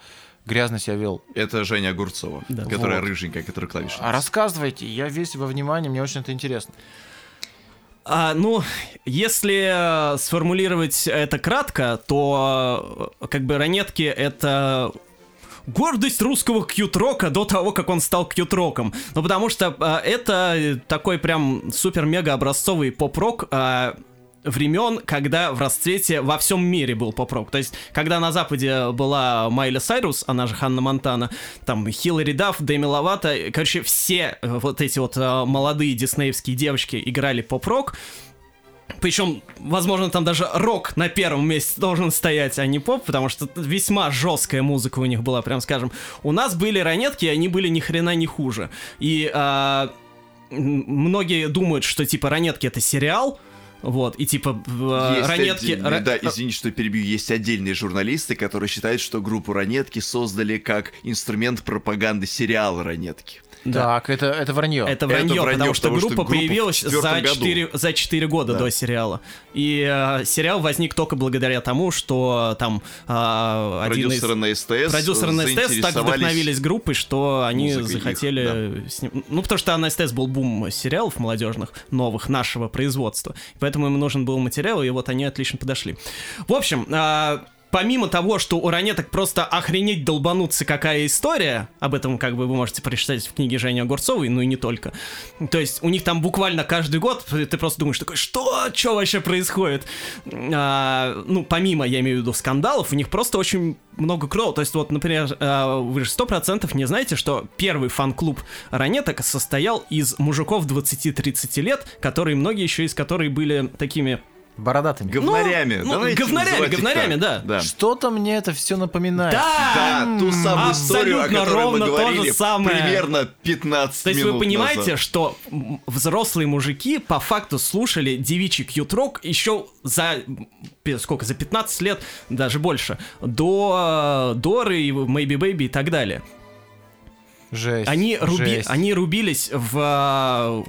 грязно себя вел. Это Женя Огурцова, Да. которая Вот. рыженькая, которая клавишница. А рассказывайте, я весь во внимании, мне очень это интересно. А, ну, если э, сформулировать это кратко, то э, как бы ранетки это гордость русского кьют-рока до того, как он стал кьют-роком. Ну, потому что э, это такой прям супер-мега образцовый поп-рок, э, времен, когда в расцвете во всем мире был поп-рок. То есть, когда на Западе была Майли Сайрус, она же Ханна Монтана, там Хиллари Дафф, Дэми Ловато, короче, все э, вот эти вот э, молодые диснеевские девочки играли поп-рок, причем, возможно, там даже рок на первом месте должен стоять, а не поп, потому что весьма жесткая музыка у них была, прям скажем. У нас были ранетки, и они были ни хрена не хуже. И а, многие думают, что типа ранетки это сериал. Вот, и типа в, Есть ранетки... отдельные- ра- да, извините, что перебью. Есть отдельные журналисты, которые считают, что группу Ранетки создали как инструмент пропаганды сериала Ранетки. Да. Так, это, это вранье. Это вранье, вранье, потому что потому что группа появилась за году. 4, за 4 года Да. до сериала. И э, сериал возник только благодаря тому, что там э, один из... Продюсеры на СТС Продюсеры на СТС так вдохновились группой, что они музыкой их, захотели... сни- Ну, потому что на СТС был бум сериалов молодежных, новых, нашего производства. Поэтому им нужен был материал, и вот они отлично подошли. В общем, а, Помимо того, что у ранеток просто охренеть долбануться какая история, об этом как бы вы можете прочитать в книге Жени Огурцовой, ну и не только. То есть у них там буквально каждый год ты просто думаешь такой, что, что вообще происходит? А, ну, помимо, я имею в виду, скандалов, у них просто очень много крова. То есть вот, например, а, вы же сто процентов не знаете, что первый фан-клуб ранеток состоял из мужиков 20-30 лет, которые, многие еще из которых были такими Бородатыми. Говнарями. Ну, ну, Давайте говнарями, говнарями, так. да. да. Что-то мне это все напоминает. Да, ту самую историю, о Абсолютно которой ровно мы то же самое. примерно 15 То есть минут вы понимаете, назад. что взрослые мужики по факту слушали девичий кьют-рок еще за сколько, за 15 лет, даже больше, до э, Доры и Maybe Baby и так далее. Жесть. Они, руби, жесть. они рубились в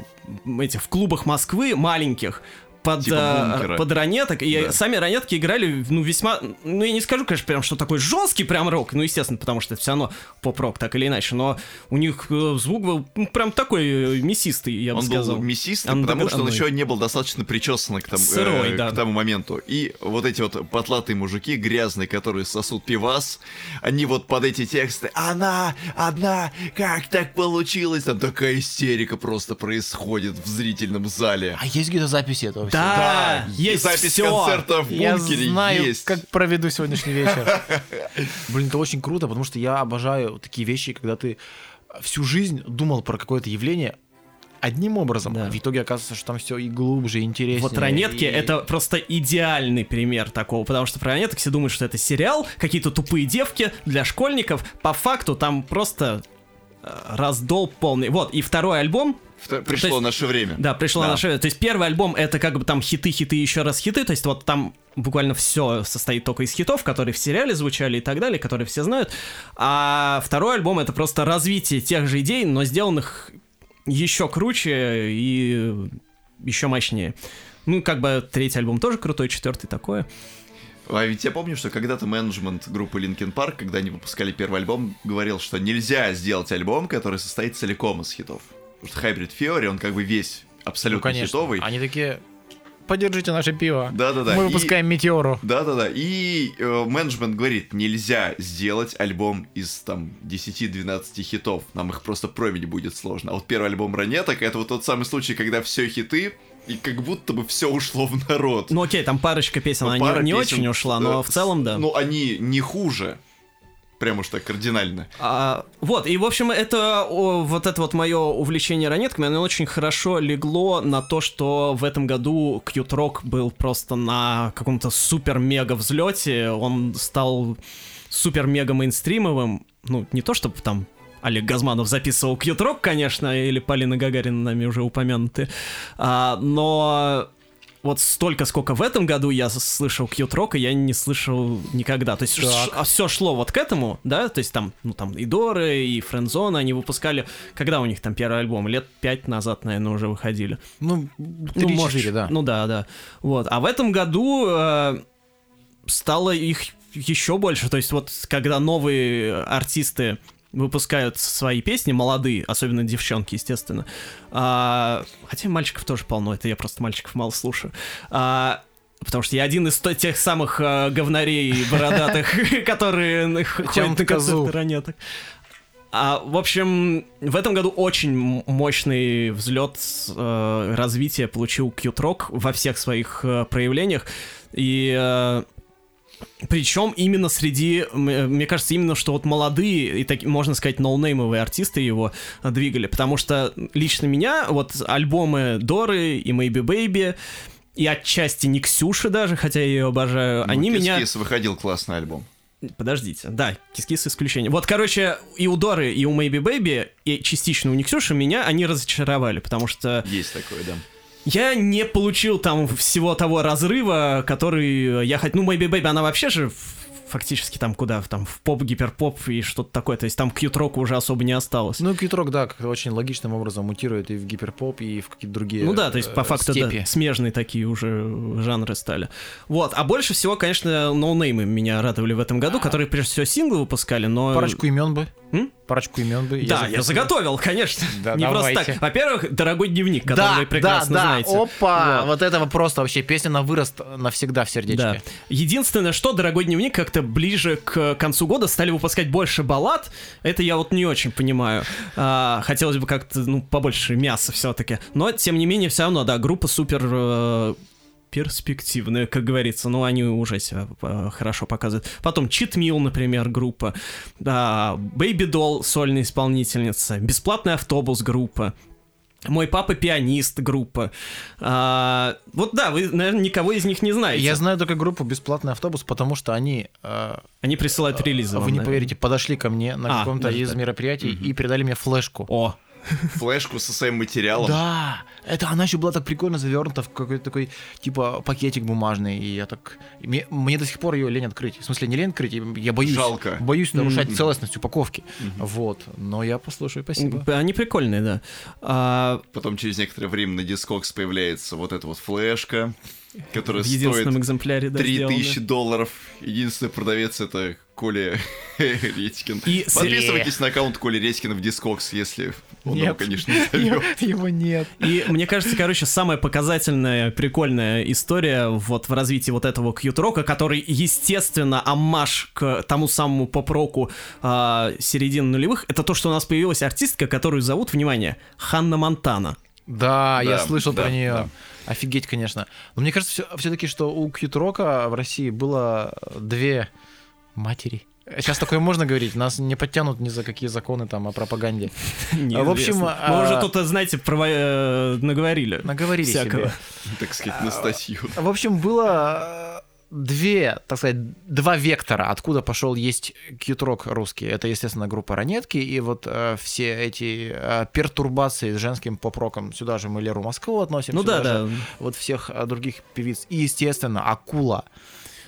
э, этих в клубах Москвы маленьких под, Типа э, бункера. под ранеток, и Да. сами ранетки играли, ну, весьма, ну, я не скажу, конечно, прям, что такой жесткий прям рок, ну, естественно, потому что это все равно поп-рок, так или иначе, но у них э, звук был ну, прям такой э, мясистый, я бы Он сказал. был мясистый, потому что он еще не был достаточно причесан к, тому- Сырой, э, да. к тому моменту. И вот эти вот потлатые мужики, грязные, которые сосут пивас, они вот под эти тексты «Она одна! Как так получилось?» Там такая истерика просто происходит в зрительном зале. А есть где-то записи этого Да, есть запись всё. концерта в Я бункере знаю, есть. как проведу сегодняшний вечер. Блин, это очень круто, потому что я обожаю такие вещи, когда ты всю жизнь думал про какое-то явление одним образом, Да. а в итоге оказывается, что там все и глубже, и интереснее. Вот ранетки и- это просто идеальный пример такого, потому что про ранеток все думают, что это сериал, какие-то тупые девки для школьников. По факту там просто э, раздол полный. Вот, и второй альбом, То Пришло есть- наше время. да, пришло Да. наше время. То есть первый альбом это как бы там хиты, хиты, еще раз хиты. То есть вот там буквально все состоит только из хитов, которые в сериале звучали и так далее, которые все знают. А второй альбом это просто развитие тех же идей, но сделанных еще круче и еще мощнее. Ну, как бы третий альбом тоже крутой, четвертый такое. А ведь я помню, что когда-то менеджмент группы Linkin Park, когда они выпускали первый альбом, говорил, что нельзя сделать альбом, который состоит целиком из хитов. Потому что Hybrid Theory, он как бы весь Ну, абсолютно конечно. хитовый. Они такие, поддержите наше пиво. Да-да-да. Мы И- выпускаем Метеору. Да-да-да. И э, менеджмент говорит, нельзя сделать альбом из там 10-12 хитов. Нам их просто промить будет сложно. А вот первый альбом Ранеток, это вот тот самый случай, когда все хиты, и как будто бы все ушло в народ. Ну окей, там парочка песен, Ну, она не- пара не, песен, очень ушла, но э, в целом да. Ну, они не хуже. Прям уж так кардинально. А, вот, и, в общем, это вот это вот мое увлечение ранетками, оно очень хорошо легло на то, что в этом году Rock был просто на каком-то супер-мега взлете, он стал супер-мега мейнстримовым, ну, не то чтобы там Олег Газманов записывал Rock, конечно, или Полина Гагарина нами уже упомянуты, а, но вот столько, сколько в этом году я слышал Rock, я не слышал никогда. То есть все шло вот к этому, да, то есть там, ну там и Доры, и Френдзона, они выпускали, когда у них там первый альбом? Лет пять назад, наверное, уже выходили. Ну, 3 ну может, да. Ну да, да. Вот. А в этом году э, стало их еще больше. То есть вот когда новые артисты выпускают свои песни, молодые, особенно девчонки, естественно. А, хотя мальчиков тоже полно, это я просто мальчиков мало слушаю. А, Потому что я один из тех самых э, говнарей бородатых, которые ходят на концерты ранеток. А, в общем, в этом году очень мощный взлет э, развития получил Cute Rock во всех своих э, проявлениях. И э, причем именно среди, мне кажется, именно что вот молодые и так, можно сказать, ноунеймовые артисты его двигали, потому что лично меня вот альбомы Доры и Maybe Baby и отчасти не Ксюши даже, хотя я ее обожаю, ну, они Кис меня... Выходил классный альбом. Подождите, да, кис-кис исключение. Вот, короче, и у Доры, и у Maybe Baby, и частично у Никсюши меня они разочаровали, потому что... Есть такое, да. Я не получил там всего того разрыва, который я хотел... Ну, Maybe Baby, она вообще же фактически там куда, там в поп, гиперпоп и что-то такое, то есть там кьют-рока уже особо не осталось. Ну, кьют-рок, да, как очень логичным образом мутирует и в гиперпоп, и в какие-то другие Ну да, то есть по факту да, смежные такие уже жанры стали. Вот, а больше всего, конечно, ноунеймы меня радовали в этом году, которые прежде всего синглы выпускали, но... Парочку имен бы. М? Парочку имен бы. Да, я, я заготовил, конечно. Да, не давайте. просто так. Во-первых, дорогой дневник, который да, вы прекрасно да, да. знаете. Опа! Вот. вот этого просто вообще песня на вырост навсегда в сердечке. Да. Единственное, что дорогой дневник как-то ближе к концу года стали выпускать больше баллад. Это я вот не очень понимаю. А, хотелось бы как-то, ну, побольше мяса все-таки. Но, тем не менее, все равно, да, группа супер э, перспективные, как говорится, но они уже себя э, хорошо показывают. Потом Meal, например, группа, Baby Doll, сольная исполнительница, Бесплатный автобус группа, мой папа пианист группа. А, вот да, вы, наверное, никого из них не знаете. Я знаю только группу Бесплатный автобус, потому что они... А, они присылают релизы. Вы вам, не наверное. поверите, подошли ко мне на а, каком-то из мероприятий угу. и передали мне флешку. О, флешку со своим материалом. Да, это она еще была так прикольно завернута в какой-то такой, типа, пакетик бумажный, и я так... Мне, мне до сих пор ее лень открыть. В смысле, не лень открыть, я боюсь. Жалко. Боюсь нарушать mm-hmm. целостность упаковки. Mm-hmm. Вот, но я послушаю, спасибо. Они прикольные, да. А... Потом через некоторое время на Discogs появляется вот эта вот флешка, которая в единственном стоит экземпляре, да, 3000 долларов. Единственный продавец это Коля Редькин. И Подписывайтесь на аккаунт Коли Редькина в Discogs, если он нет, конечно, не Его нет. И мне кажется, короче, самая показательная, прикольная история вот в развитии вот этого кьют-рока, который, естественно, аммаж к тому самому поп-року э, середины нулевых, это то, что у нас появилась артистка, которую зовут, внимание, Ханна Монтана. Да, да я слышал да, про нее. Да. Офигеть, конечно. Но мне кажется, все-таки, что у кьют-рока в России было две матери. Сейчас такое можно говорить, нас не подтянут ни за какие законы там о пропаганде. В общем, мы а, уже тут, знаете, э, наговорили. Наговорили всякого. себе. Так сказать, на статью. В общем, было э, две, так сказать, два вектора, откуда пошел есть кьютрок русский. Это, естественно, группа Ранетки, и вот э, все эти э, пертурбации с женским поп-роком, сюда же мы Леру Москву относим. Ну да, да. Вот всех э, других певиц. И, естественно, Акула.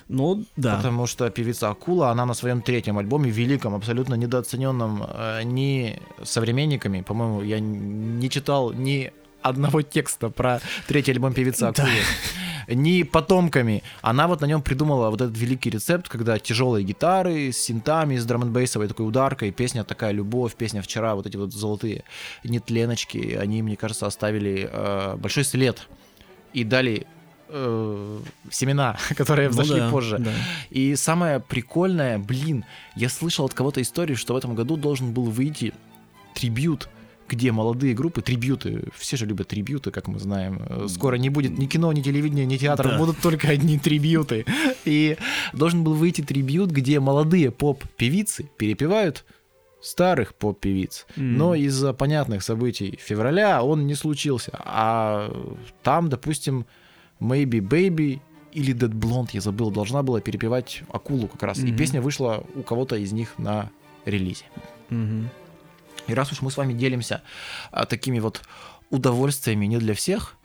Ну, да. Потому что певица Акула, она на своем третьем альбоме, великом, абсолютно недооцененном э, ни современниками, по-моему, я не читал ни одного текста про третий альбом певицы Акулы. Да. Ни потомками. Она вот на нем придумала вот этот великий рецепт, когда тяжелые гитары с синтами, с драм бейсовой такой ударкой, песня такая «Любовь», песня «Вчера», вот эти вот золотые нетленочки, они, мне кажется, оставили э, большой след и дали э, семена, которые ну, взошли да, позже. Да. И самое прикольное, блин, я слышал от кого-то историю, что в этом году должен был выйти трибют где молодые группы, трибюты, все же любят трибюты, как мы знаем. Э, Скоро не будет ни кино, ни телевидения, ни театра, Да. будут только одни трибюты. И должен был выйти трибют, где молодые поп-певицы перепевают старых поп-певиц. М. Но из-за понятных событий февраля он не случился. А там, допустим, Maybe Baby или Dead Blonde, я забыл, должна была перепевать акулу как раз. И Мгм. песня вышла у кого-то из них на релизе. Мгм. И раз уж мы с вами делимся а, такими вот удовольствиями не для всех,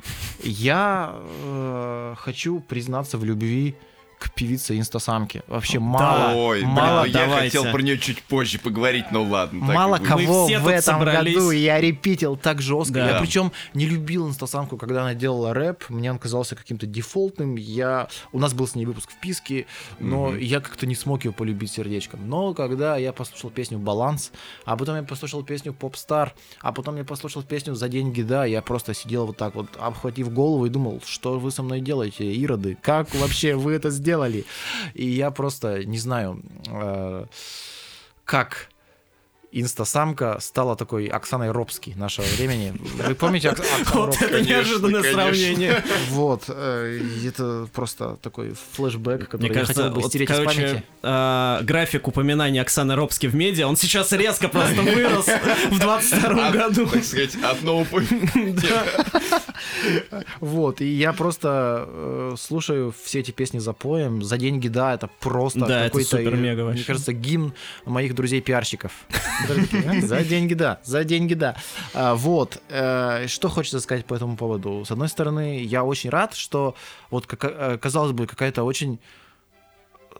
я э, хочу признаться в любви к певице инстасамке. Вообще мало, Ой, мало, блин, я давайте. хотел про нее чуть позже поговорить, но ладно. мало кого все в этом собрались. году я репитил так жестко. Да. Я причем не любил инстасамку, когда она делала рэп. Мне он казался каким-то дефолтным. Я... У нас был с ней выпуск в Писке, но Мгм. я как-то не смог ее полюбить сердечком. Но когда я послушал песню «Баланс», а потом я послушал песню «Попстар», а потом я послушал песню «За деньги, да», я просто сидел вот так вот, обхватив голову и думал, что вы со мной делаете, ироды? Как вообще вы это сделали? И я просто не знаю, э, как инстасамка стала такой Оксаной Робски нашего времени. Вы помните Окс- Оксану Вот Робски? это неожиданное конечно. сравнение. Вот, э, и это просто такой флешбэк, который Мне я кажется, хотел бы вот, стереть из короче, памяти. а, график упоминания Оксаны Робски в медиа, он сейчас резко просто вырос в 22 От- году. Так сказать, одно упоминание. Вот, и я просто э, слушаю все эти песни за поем. За деньги, да, это просто Да, это какой-то, э, супер-мега мне кажется, гимн моих друзей-пиарщиков. Которые такие, «А, За деньги, да, за деньги, да. А, Вот, э, что хочется сказать по этому поводу? С одной стороны, я очень рад, что вот, э, казалось бы, какая-то очень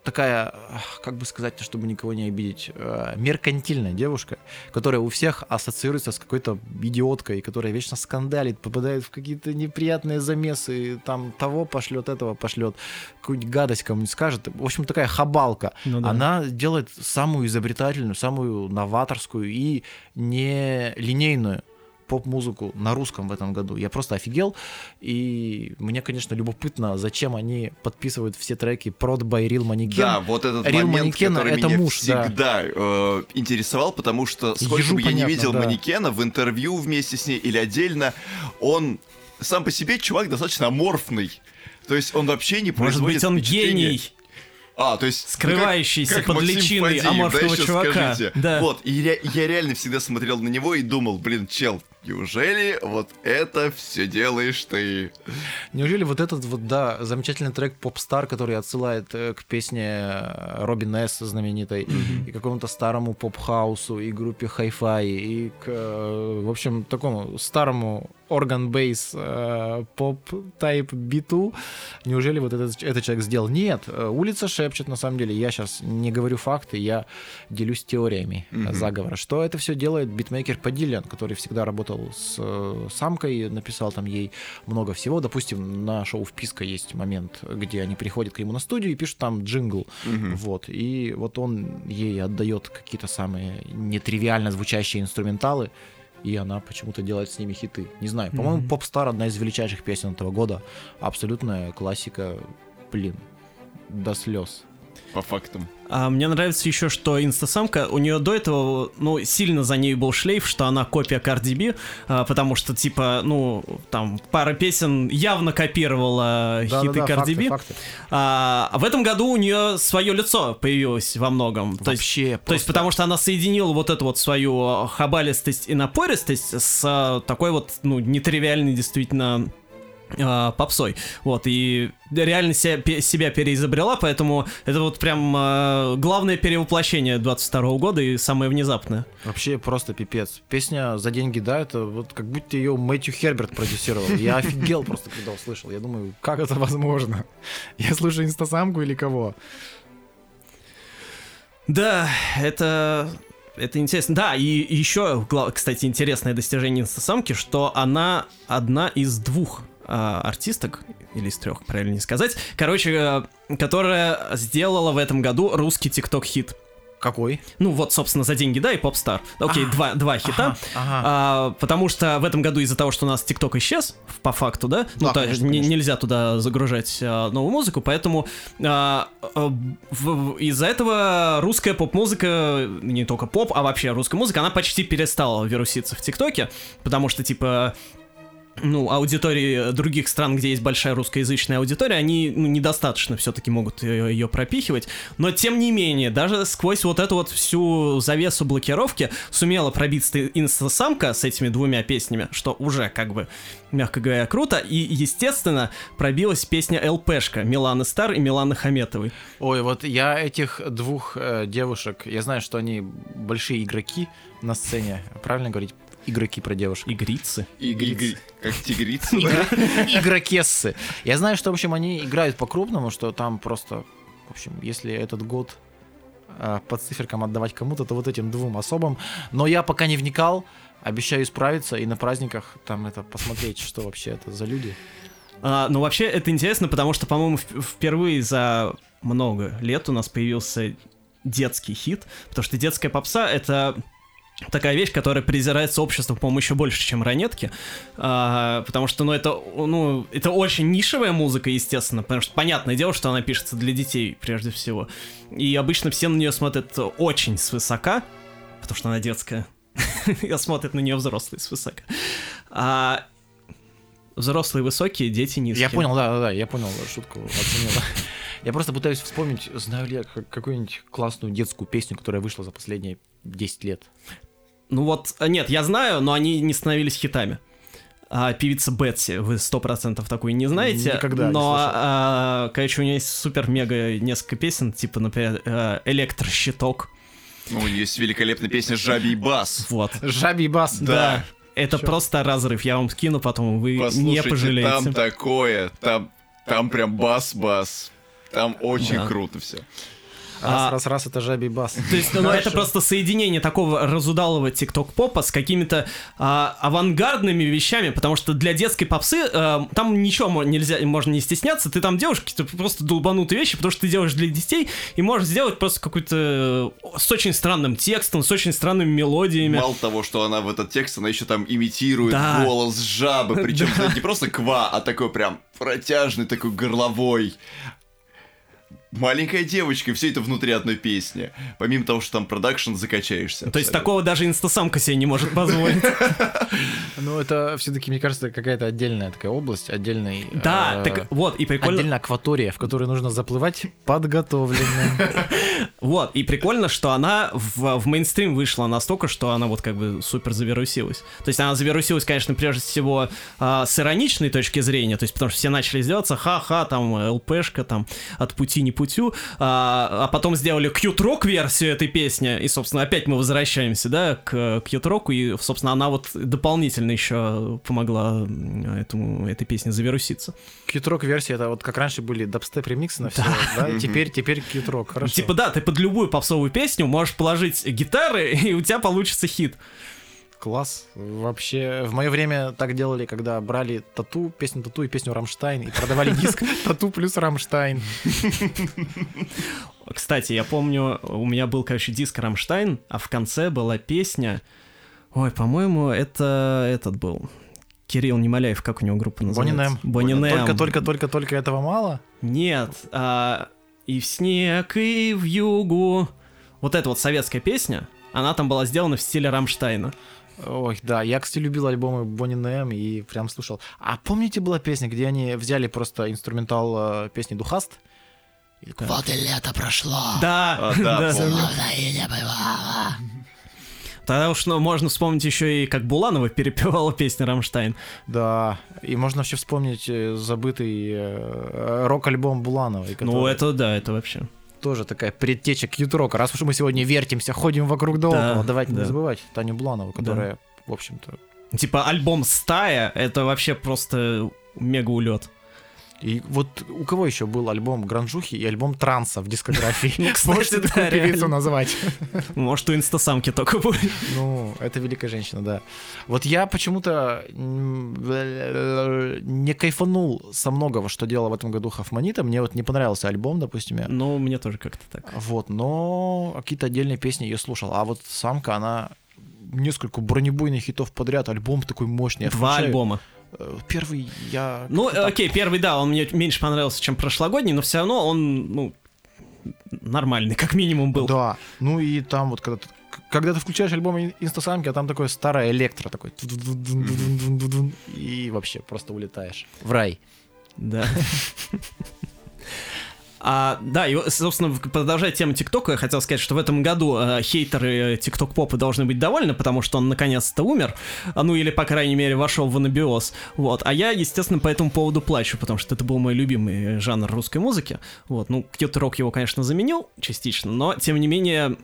такая, как бы сказать, чтобы никого не обидеть, э, меркантильная девушка, которая у всех ассоциируется с какой-то идиоткой, которая вечно скандалит, попадает в какие-то неприятные замесы, там того пошлет, этого пошлет, какую-нибудь гадость кому-нибудь скажет. В общем, такая хабалка. Ну да. Она делает самую изобретательную, самую новаторскую и не линейную поп-музыку на русском в этом году. Я просто офигел. И мне, конечно, любопытно, зачем они подписывают все треки прод by Real Mannequin. Да, вот этот Real момент, Mannequin который это меня муж, да. всегда э, интересовал, потому что сколько Ежу бы я не видел да. манекена в интервью вместе с ней или отдельно, он сам по себе чувак достаточно аморфный. То есть он вообще не Может производит быть, он гений, А, то есть... ну, скрывающийся как- как под Максим личиной Фадеев, аморфного да, чувака. скажите. Да. Вот, и ре- я реально всегда смотрел на него и думал, блин, чел, неужели вот это все делаешь ты? Неужели вот этот вот, да, замечательный трек Popstar, который отсылает э, к песне э, Робин С. знаменитой, и какому-то старому поп-хаусу, и группе Hi-Fi, и к, э, в общем, такому старому орган-бейс э, поп-тайп биту, неужели вот этот, этот человек сделал? Нет, улица шепчет, на самом деле, я сейчас не говорю факты, я делюсь теориями Мгм. заговора, что это все делает битмейкер Падильян, который всегда работал с э, самкой, написал там ей много всего. Допустим, на шоу «Вписка» есть момент, где они приходят к нему на студию и пишут там джингл. Мгм. Вот. И вот он ей отдает какие-то самые нетривиально звучащие инструменталы, и она почему-то делает с ними хиты. Не знаю, по-моему, Мгм. «Попстар» одна из величайших песен этого года. Абсолютная классика, блин, до слез. По фактам. А мне нравится еще, что инстасамка, у нее до этого, ну, сильно за ней был шлейф, что она копия Cardi B, а, потому что, типа, ну, там, пара песен явно копировала хиты Да-да-да, Cardi факты, B. факты. А, а в этом году у нее свое лицо появилось во многом. То есть, Вообще, то есть потому что она соединила вот эту вот свою хабалистость и напористость с а, такой вот, ну, нетривиальной действительно а, попсой. Вот, и реально себя, себя переизобрела, поэтому это вот прям а, главное перевоплощение 22 года и самое внезапное. Вообще просто пипец. Песня «За деньги, да» это вот как будто ее Мэтью Херберт продюсировал. Я офигел просто, когда услышал. Я думаю, как это возможно? Я слушаю инстасамку или кого? Да, это... Это интересно. Да, и еще, кстати, интересное достижение инстасамки, что она одна из двух артисток, или из трех, правильно сказать, короче, э, которая сделала в этом году русский тикток-хит. Какой? Ну вот, собственно, за деньги, да, и Popstar. Окей, А, два, два хита. Ага, ага. А, потому что в этом году из-за того, что у нас TikTok исчез, по факту, да, ну Да, то конечно, не- конечно. нельзя туда загружать а, новую музыку, поэтому а, а, в- в- из-за этого русская поп-музыка, не только поп, а вообще русская музыка, она почти перестала вируситься в ТикТоке, потому что типа ну, аудитории других стран, где есть большая русскоязычная аудитория, они ну, недостаточно все-таки могут ее, ее пропихивать. Но тем не менее, даже сквозь вот эту вот всю завесу блокировки сумела пробиться инстасамка с этими двумя песнями, что уже как бы, мягко говоря, круто. И, естественно, пробилась песня ЛПшка Миланы Стар и Миланы Хаметовой. Ой, вот я этих двух э, девушек, я знаю, что они большие игроки на сцене. Правильно говорить? Игроки про девушек. Игрицы. Игры, как тигрица, да? Игрокессы. Я знаю, что, в общем, они играют по-крупному, что там просто, в общем, если этот год э, по циферкам отдавать кому-то, то вот этим двум особам. Но я пока не вникал, обещаю исправиться и на праздниках там это посмотреть, что вообще это за люди. А, ну, вообще, это интересно, потому что, по-моему, в- впервые за много лет у нас появился детский хит, потому что детская попса — это такая вещь, которая презирается обществом, по-моему, еще больше, чем ранетки, А, потому что, ну, это, ну, это очень нишевая музыка, естественно, потому что понятное дело, что она пишется для детей, прежде всего, и обычно все на нее смотрят очень свысока, потому что она детская, и смотрят на нее взрослые свысока. А взрослые высокие, дети низкие. Я понял, да, да, да, я понял шутку, оценил. Я просто пытаюсь вспомнить, знаю ли я ка- какую-нибудь классную детскую песню, которая вышла за последние 10 лет. Ну вот, а, нет, я знаю, но они не становились хитами. А, певица Бетси, вы сто процентов такую не знаете. Никогда не Но, слышал. а, короче, у нее есть супер-мега несколько песен, типа, например, э, «Электрощиток». Ну, у нее есть великолепная песня «Жабий бас». Вот. Жабий бас. Да. Это Чё? просто разрыв, я вам скину потом, вы не Послушайте, пожалеете. там такое, там, там прям бас-бас. Там очень Да. круто все. Раз, А- раз, раз, это жабий бас. То есть, ну, это просто соединение такого разудалого тикток-попа с какими-то а, авангардными вещами, потому что для детской попсы а, там ничего нельзя, можно не стесняться, ты там делаешь какие-то просто долбанутые вещи, потому что ты делаешь для детей, и можешь сделать просто какую-то э, с очень странным текстом, с очень странными мелодиями. Мало того, что она в этот текст, она еще там имитирует Да. голос жабы, причем не просто ква, а такой прям протяжный, такой горловой. Маленькая девочка, все это внутри одной песни. Помимо того, что там продакшн, закачаешься. То есть такого даже инстасамка себе не может позволить. Ну, это все-таки, мне кажется, какая-то отдельная такая область, отдельный... Да, э, так вот, и прикольно... Отдельная акватория, в которой нужно заплывать подготовленным. Вот, и прикольно, что она в, в мейнстрим вышла настолько, что она вот как бы супер завирусилась. То есть она завирусилась, конечно, прежде всего а, с ироничной точки зрения, то есть потому что все начали издеваться, ха-ха, там, ЛПшка, там, «Опять не пойду», а, а потом сделали кьют-рок версию этой песни, и, собственно, опять мы возвращаемся, да, к кьют-року, и, собственно, она вот дополнительно еще помогла этому, этой песне завируситься. Кьютрок версия это вот как раньше были дабстеп ремиксы на все, да? Теперь, теперь кьютрок, хорошо. Типа, да, ты под любую попсовую песню можешь положить гитары, и у тебя получится хит. Класс. Вообще, в мое время так делали, когда брали тату, песню тату и песню Рамштайн, и продавали диск тату плюс Рамштайн. Кстати, я помню, у меня был, короче, диск Рамштайн, а в конце была песня... Ой, по-моему, это этот был. Кирилл Немоляев, как у него группа называется? Бонни Нэм. Только, только, только, только этого мало? Нет, а, и в снег, и вьюгу. Вот эта вот советская песня, она там была сделана в стиле Рамштайна. Ой, да, я, кстати, любил альбомы Бонни Нэм и прям слушал. А помните, была песня, где они взяли просто инструментал э, песни Du hast? Вот и лето прошло. Да, А, да, помню. Словно и не бывало. Тогда уж ну, можно вспомнить еще и как Буланова перепевала песни Рамштайн. Да, и можно вообще вспомнить э, забытый э, рок-альбом Булановой, который Ну, это да, это вообще. Тоже такая предтеча кьют-рока. Раз уж мы сегодня вертимся, ходим вокруг да Да, около, давайте да. не забывать Таню Буланову, которая, в общем-то, Типа альбом «Стая» — это вообще просто мега улет. И вот у кого еще был альбом гранжухи и альбом транса в дискографии? Можете такую певицу назвать? Может, у инстасамки только будет. Ну, это великая женщина, да. Вот я почему-то не кайфанул со многого, что делал в этом году Хафманита. Мне вот не понравился альбом, допустим, я. Ну, мне тоже как-то так. Вот, но какие-то отдельные песни я слушал. А вот самка, она несколько бронебойных хитов подряд, альбом такой мощный. Я Два включаю, альбома. Первый я... Ну, окей, первый, да, он мне меньше понравился, чем прошлогодний, но все равно он, ну, нормальный, как минимум был. Да, ну и там вот когда ты, когда ты включаешь альбом Ин- инстасамки, а там такое старое электро, такой и вообще просто улетаешь в рай. Да. А, да, и, собственно, продолжая тему ТикТока, я хотел сказать, что в этом году э, хейтеры ТикТок попы должны быть довольны, потому что он наконец-то умер, а, ну или, по крайней мере, вошел в анабиоз. Вот. А я, естественно, по этому поводу плачу, потому что это был мой любимый жанр русской музыки. Вот. Ну, Кьют-рок его, конечно, заменил частично, но, тем не менее,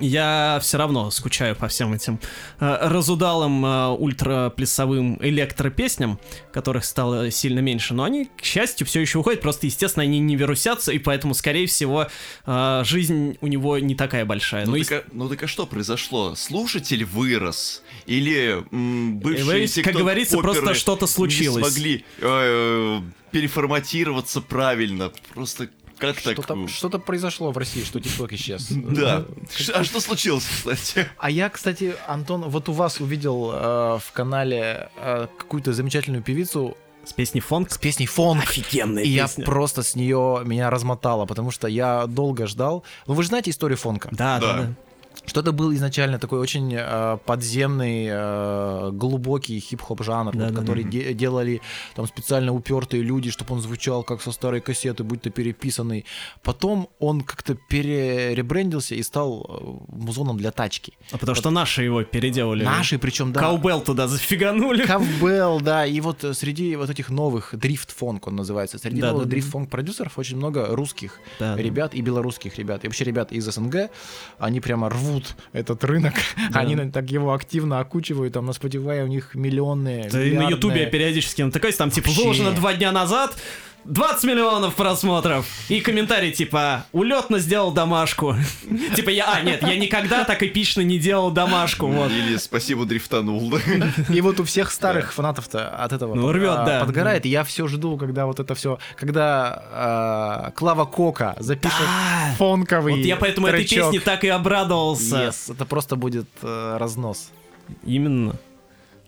я все равно скучаю по всем этим э, разудалым э, ультраплясовым электропесням, которых стало сильно меньше, но они, к счастью, все еще уходят, просто, естественно, они не вирусятся, и поэтому, скорее всего, э, жизнь у него не такая большая. Ну, Ну, так, а, ну так а что произошло? Слушатель вырос? Или м, бывшие Говорит- как TikTok говорится, просто что-то случилось. Не смогли э, переформатироваться правильно. Просто как так? Что-то, что-то произошло в России, что ТикТок исчез. Да. Ш- А что случилось, кстати? А я, кстати, Антон, вот у вас увидел э, в канале э, какую-то замечательную певицу с песней фонк. с песней «Фонк». Офигенная И я песня. просто с нее меня размотало, потому что я долго ждал. Ну, вы же знаете историю фонка? Да, да, Да. да. Что это был изначально такой очень э, подземный, э, глубокий хип-хоп жанр, вот, Да-да-да. который де- делали там специально упертые люди, чтобы он звучал как со старой кассеты, будь то переписанный. Потом он как-то переребрендился и стал э, музоном для тачки. А потому что наши его переделали. Наши, причем, да. Каубелл туда зафиганули. Кавбелл, да, и вот э, среди вот этих новых дрифт-фонк он называется, среди Да, новых да, да. дрифт-фонк продюсеров очень много русских Да, да. ребят и белорусских ребят, и вообще ребят из СНГ, они прямо рвут этот рынок, Да. они так его активно окучивают, там на Spotify у них миллионные, Да и на. Ютубе периодически натыкаюсь, там типа выложено два дня назад, 20 миллионов просмотров. И комментарий типа улетно сделал домашку. Типа я, а нет, я никогда так эпично не делал домашку. Вот. Или спасибо, дрифтанул. И вот у всех старых фанатов-то от этого Ну, рвет, а, да. подгорает. И я все жду, когда вот это все, когда а, Клава Кока запишет фонковый Вот я поэтому этой песне так и обрадовался. Это просто будет э, разнос. Именно.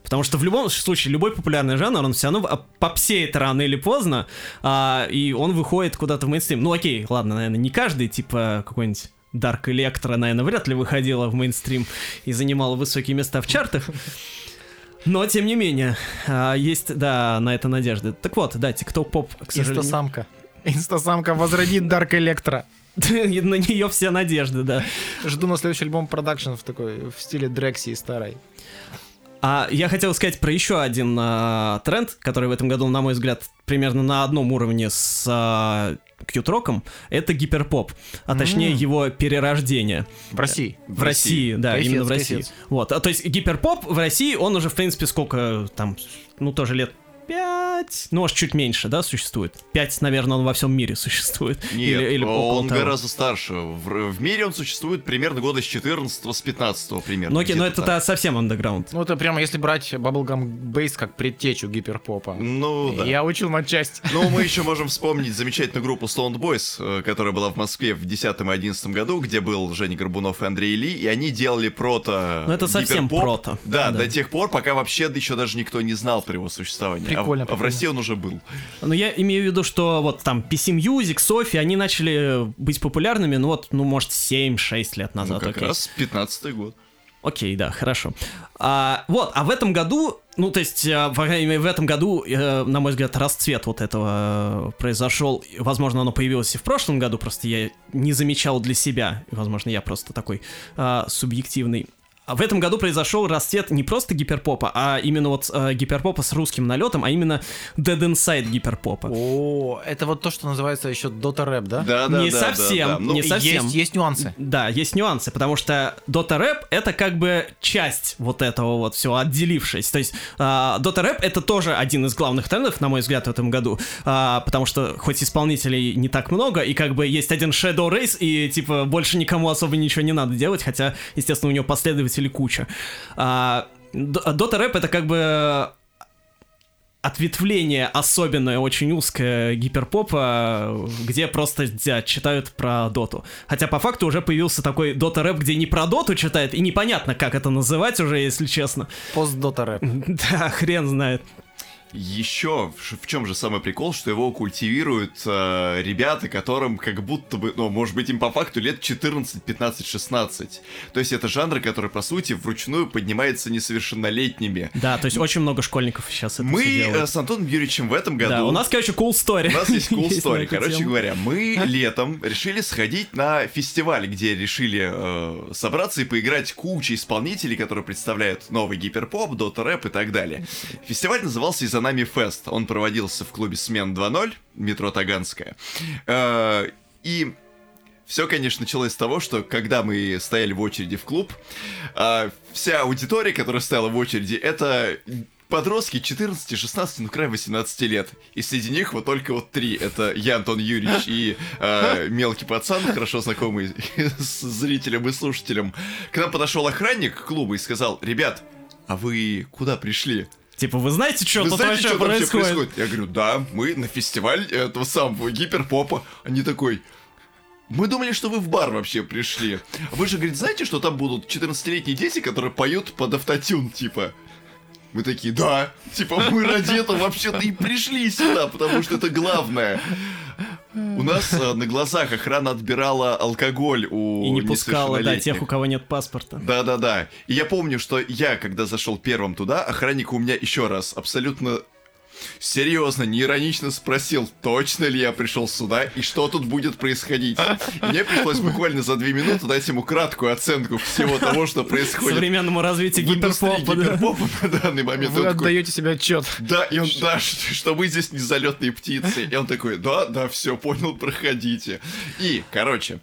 Потому что в любом случае, любой популярный жанр, он все равно попсеет рано или поздно, а, и он выходит куда-то в мейнстрим. Ну окей, ладно, наверное, не каждый, типа какой-нибудь Dark Electro, наверное, вряд ли выходила в мейнстрим и занимала высокие места в чартах. Но, тем не менее, а, есть, да, на это надежды. Так вот, да, TikTok Pop, к сожалению... Инстасамка. Инстасамка возродит Dark Electro. На нее все надежды, да. Жду на следующий альбом Production в такой, в стиле Дрекси старой. А я хотел сказать про еще один а, тренд, который в этом году, на мой взгляд, примерно на одном уровне с а, кьют-роком. Это гиперпоп, а точнее М. его перерождение. В России. В России, да, Кайфец, именно в России. кайфец. Вот, а, то есть гиперпоп в России, он уже, в принципе, сколько там, ну, тоже лет пять, ну, может, чуть меньше, да, существует. Пять, наверное, он во всем мире существует. Нет, или, или он того. гораздо старше. В, в мире он существует примерно года с 14 с 15 примерно. Ну, окей, но это да, совсем андеграунд. Ну, это прямо если брать Bubblegum Bass как предтечу гиперпопа. Ну, да. Я учил матчасть. Ну, мы еще можем вспомнить замечательную группу Stoned Boys, э, которая была в Москве в 10 и 11 году, где был Женя Горбунов и Андрей Ли, и они делали прото Ну, это совсем гиперпоп. прото. Да, Да. до тех пор, пока вообще еще даже никто не знал про его существование. А в- Прикольно, А, в. России он уже был. Но я имею в виду, что вот там PC Music, Софи, они начали быть популярными, ну вот, ну, может, 7-6 лет Ну, назад, как окей. раз 15 год. Окей, да, хорошо. А, вот, а в этом году, ну, то есть, по крайней мере, в этом году, э, на мой взгляд, расцвет вот этого э, произошел. Возможно, оно появилось и в прошлом году, просто я не замечал для себя. Возможно, я просто такой а, субъективный. А в этом году произошел расцвет не просто гиперпопа, а именно вот э, гиперпопа с русским налетом, а именно Dead Inside гиперпопа. О, это вот то, что называется еще Dota Rap, да? Да, да, не да, да, совсем, да. Ну, не совсем. Есть, есть нюансы. Да, есть нюансы, потому что Dota Rap это как бы часть вот этого вот всего, отделившись. То есть э, Dota Rap это тоже один из главных трендов, на мой взгляд, в этом году, э, потому что хоть исполнителей не так много, и как бы есть один Shadow Race, и типа больше никому особо ничего не надо делать, хотя, естественно, у него последователи куча. А, Dota Rap это как бы ответвление особенное, очень узкое гиперпопа, где просто да, читают про доту. Хотя по факту уже появился такой дота рэп, где не про доту читает, и непонятно, как это называть уже, если честно. Пост-Dota Rap. Да, хрен знает. Еще в, чем же самый прикол, что его культивируют э, ребята, которым как будто бы, ну, может быть, им по факту лет 14, 15, 16. То есть это жанр, который, по сути, вручную поднимается несовершеннолетними. Да, то есть очень много школьников сейчас это Мы э, с Антоном Юрьевичем в этом году... Да, у нас, короче, cool story. У нас есть cool story. эту Короче тему. говоря, мы летом решили сходить на фестиваль, где решили э, собраться и поиграть куча исполнителей, которые представляют новый гиперпоп, дота рэп и так далее. Фестиваль назывался «И за нами фест». Он проводился в клубе «Смен 2.0», метро Таганская. Э, и все, конечно, началось с того, что когда мы стояли в очереди в клуб, а, вся аудитория, которая стояла в очереди, это подростки 14, 16, ну край 18 лет. И среди них вот только вот три. Это я, Антон Юрьевич, и а, мелкий пацан, хорошо знакомый с зрителям и слушателям. К нам подошел охранник клуба и сказал, ребят, а вы куда пришли? Типа, вы знаете, что Вы тут знаете, вообще что вообще происходит? происходит? Я говорю, да, мы на фестиваль этого самого гиперпопа. Они такой, мы думали, что вы в бар вообще пришли. А Вы же, говорит, знаете, что там будут 14-летние дети, которые поют под автотюн, типа? Мы такие, да, типа, мы ради этого вообще-то и пришли сюда, потому что это главное. У нас э, на глазах охрана отбирала алкоголь у И не пускала, да, тех, у кого нет паспорта. Да-да-да. И я помню, что я, когда зашел первым туда, охранник у меня еще раз абсолютно серьезно, не иронично спросил, точно ли я пришел сюда и что тут будет происходить. И мне пришлось буквально за две минуты дать ему краткую оценку всего того, что происходит Современному развитию индустрии гиперпопа, да. гиперпопа на данный момент. Вы Он такой, отдаете себе отчет. да, и он, да, что, что вы здесь не залетные птицы. И он такой, да, да, все, понял, проходите. И, короче,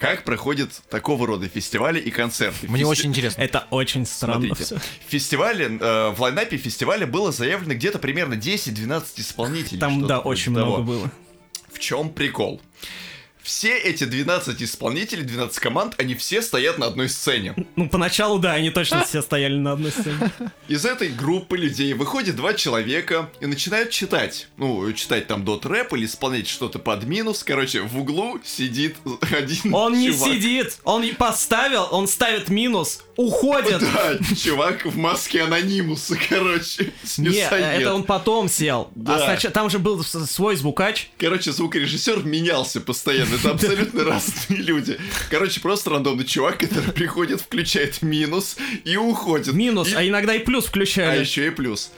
как проходят такого рода фестивали и концерты? Мне Фести- очень интересно. Это очень странно Смотрите, фестивале, э, в лайнапе фестиваля было заявлено где-то примерно 10-12 исполнителей. Там, да, очень того. много было. В чем прикол? Все эти 12 исполнителей, 12 команд, они все стоят на одной сцене. Ну, поначалу, да, они точно все стояли на одной сцене. Из этой группы людей выходит два человека и начинают читать. Ну, читать там дот рэп или исполнять что-то под минус. Короче, в углу сидит один Он не чувак. сидит, он и поставил, он ставит минус, уходит. Да, чувак в маске анонимуса, короче. Не, мясоед. это он потом сел. Да. А сначала, там же был свой звукач. Короче, звукорежиссер менялся постоянно. Это абсолютно разные люди. Короче, просто рандомный чувак, который приходит, включает минус и уходит. Минус, И- а иногда и плюс А включали. еще и плюс.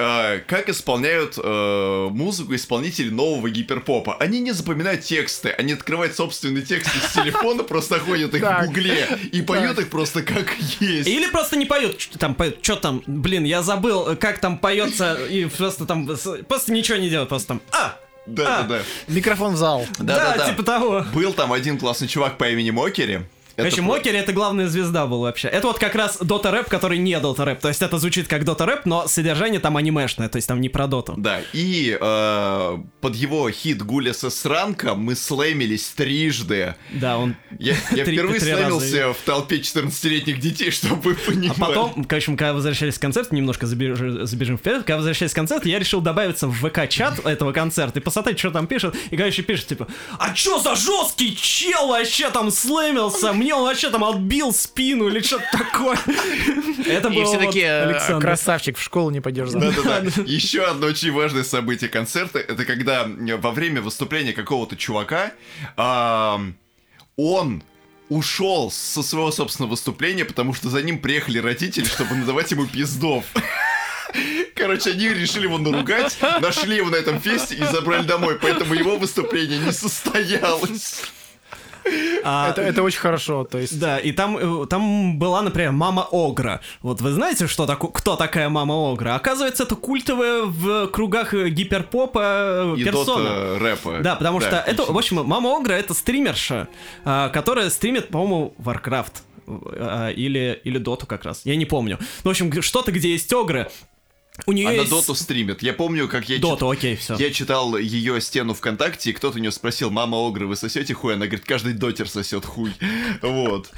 А, как исполняют э, музыку исполнители нового гиперпопа? Они не запоминают тексты, они открывают собственные тексты с телефона, просто ходят их в гугле и поют их просто как есть. Или просто не поют, что там, что там, блин, я забыл, как там поется, и просто там, просто ничего не делают, просто там, а, Да, да, да. Микрофон в зал. Да, да, да. типа того. Был там один классный чувак по имени Мокери. Короче, Мокери это главная звезда был вообще. Это вот как раз Дота рэп, который не Дота рэп. То есть это звучит как Дота рэп, но содержание там анимешное, то есть там не про Доту. Да, и э, под его хит Гуля со сранка мы слэмились трижды. Да, он... Я, я впервые слэмился в толпе 14-летних детей, чтобы вы А понимали. потом, короче, когда возвращались с концерта, немножко забежи- забежим вперед, когда возвращались с концерта, я решил добавиться в ВК-чат этого концерта и посмотреть, что там пишет. И, короче, пишет, типа, а чё за жесткий чел вообще там слэмился? Мне он вообще там отбил спину или что-то такое. Это было все вот такие, э, Александр. красавчик, в школу не пойдешь. Да-да-да. Еще одно очень важное событие концерта, это когда э, во время выступления какого-то чувака он ушел со своего собственного выступления, потому что за ним приехали родители, чтобы надавать ему пиздов. Короче, они решили его наругать, нашли его на этом фесте и забрали домой, поэтому его выступление не состоялось. А, Это, это очень хорошо, то есть... Да, и там, э, там была, например, Мама Огра. Вот вы знаете, что тако- кто такая Мама Огра? Оказывается, это культовая в кругах э, гиперпопа э, И персона. дота рэпа. Да, потому что это, точно. в общем, Мама Огра это стримерша, а, которая стримит, по-моему, Warcraft. Или, или Доту как раз. Я не помню. Ну, в общем, что-то, где есть огры. У нее Она есть... доту стримит. Я помню, как я чит- Доту, окей, все. Я читал ее стену ВКонтакте, и кто-то у нее спросил, мама Огры, вы сосете хуй? Она говорит, каждый дотер сосет хуй. Вот.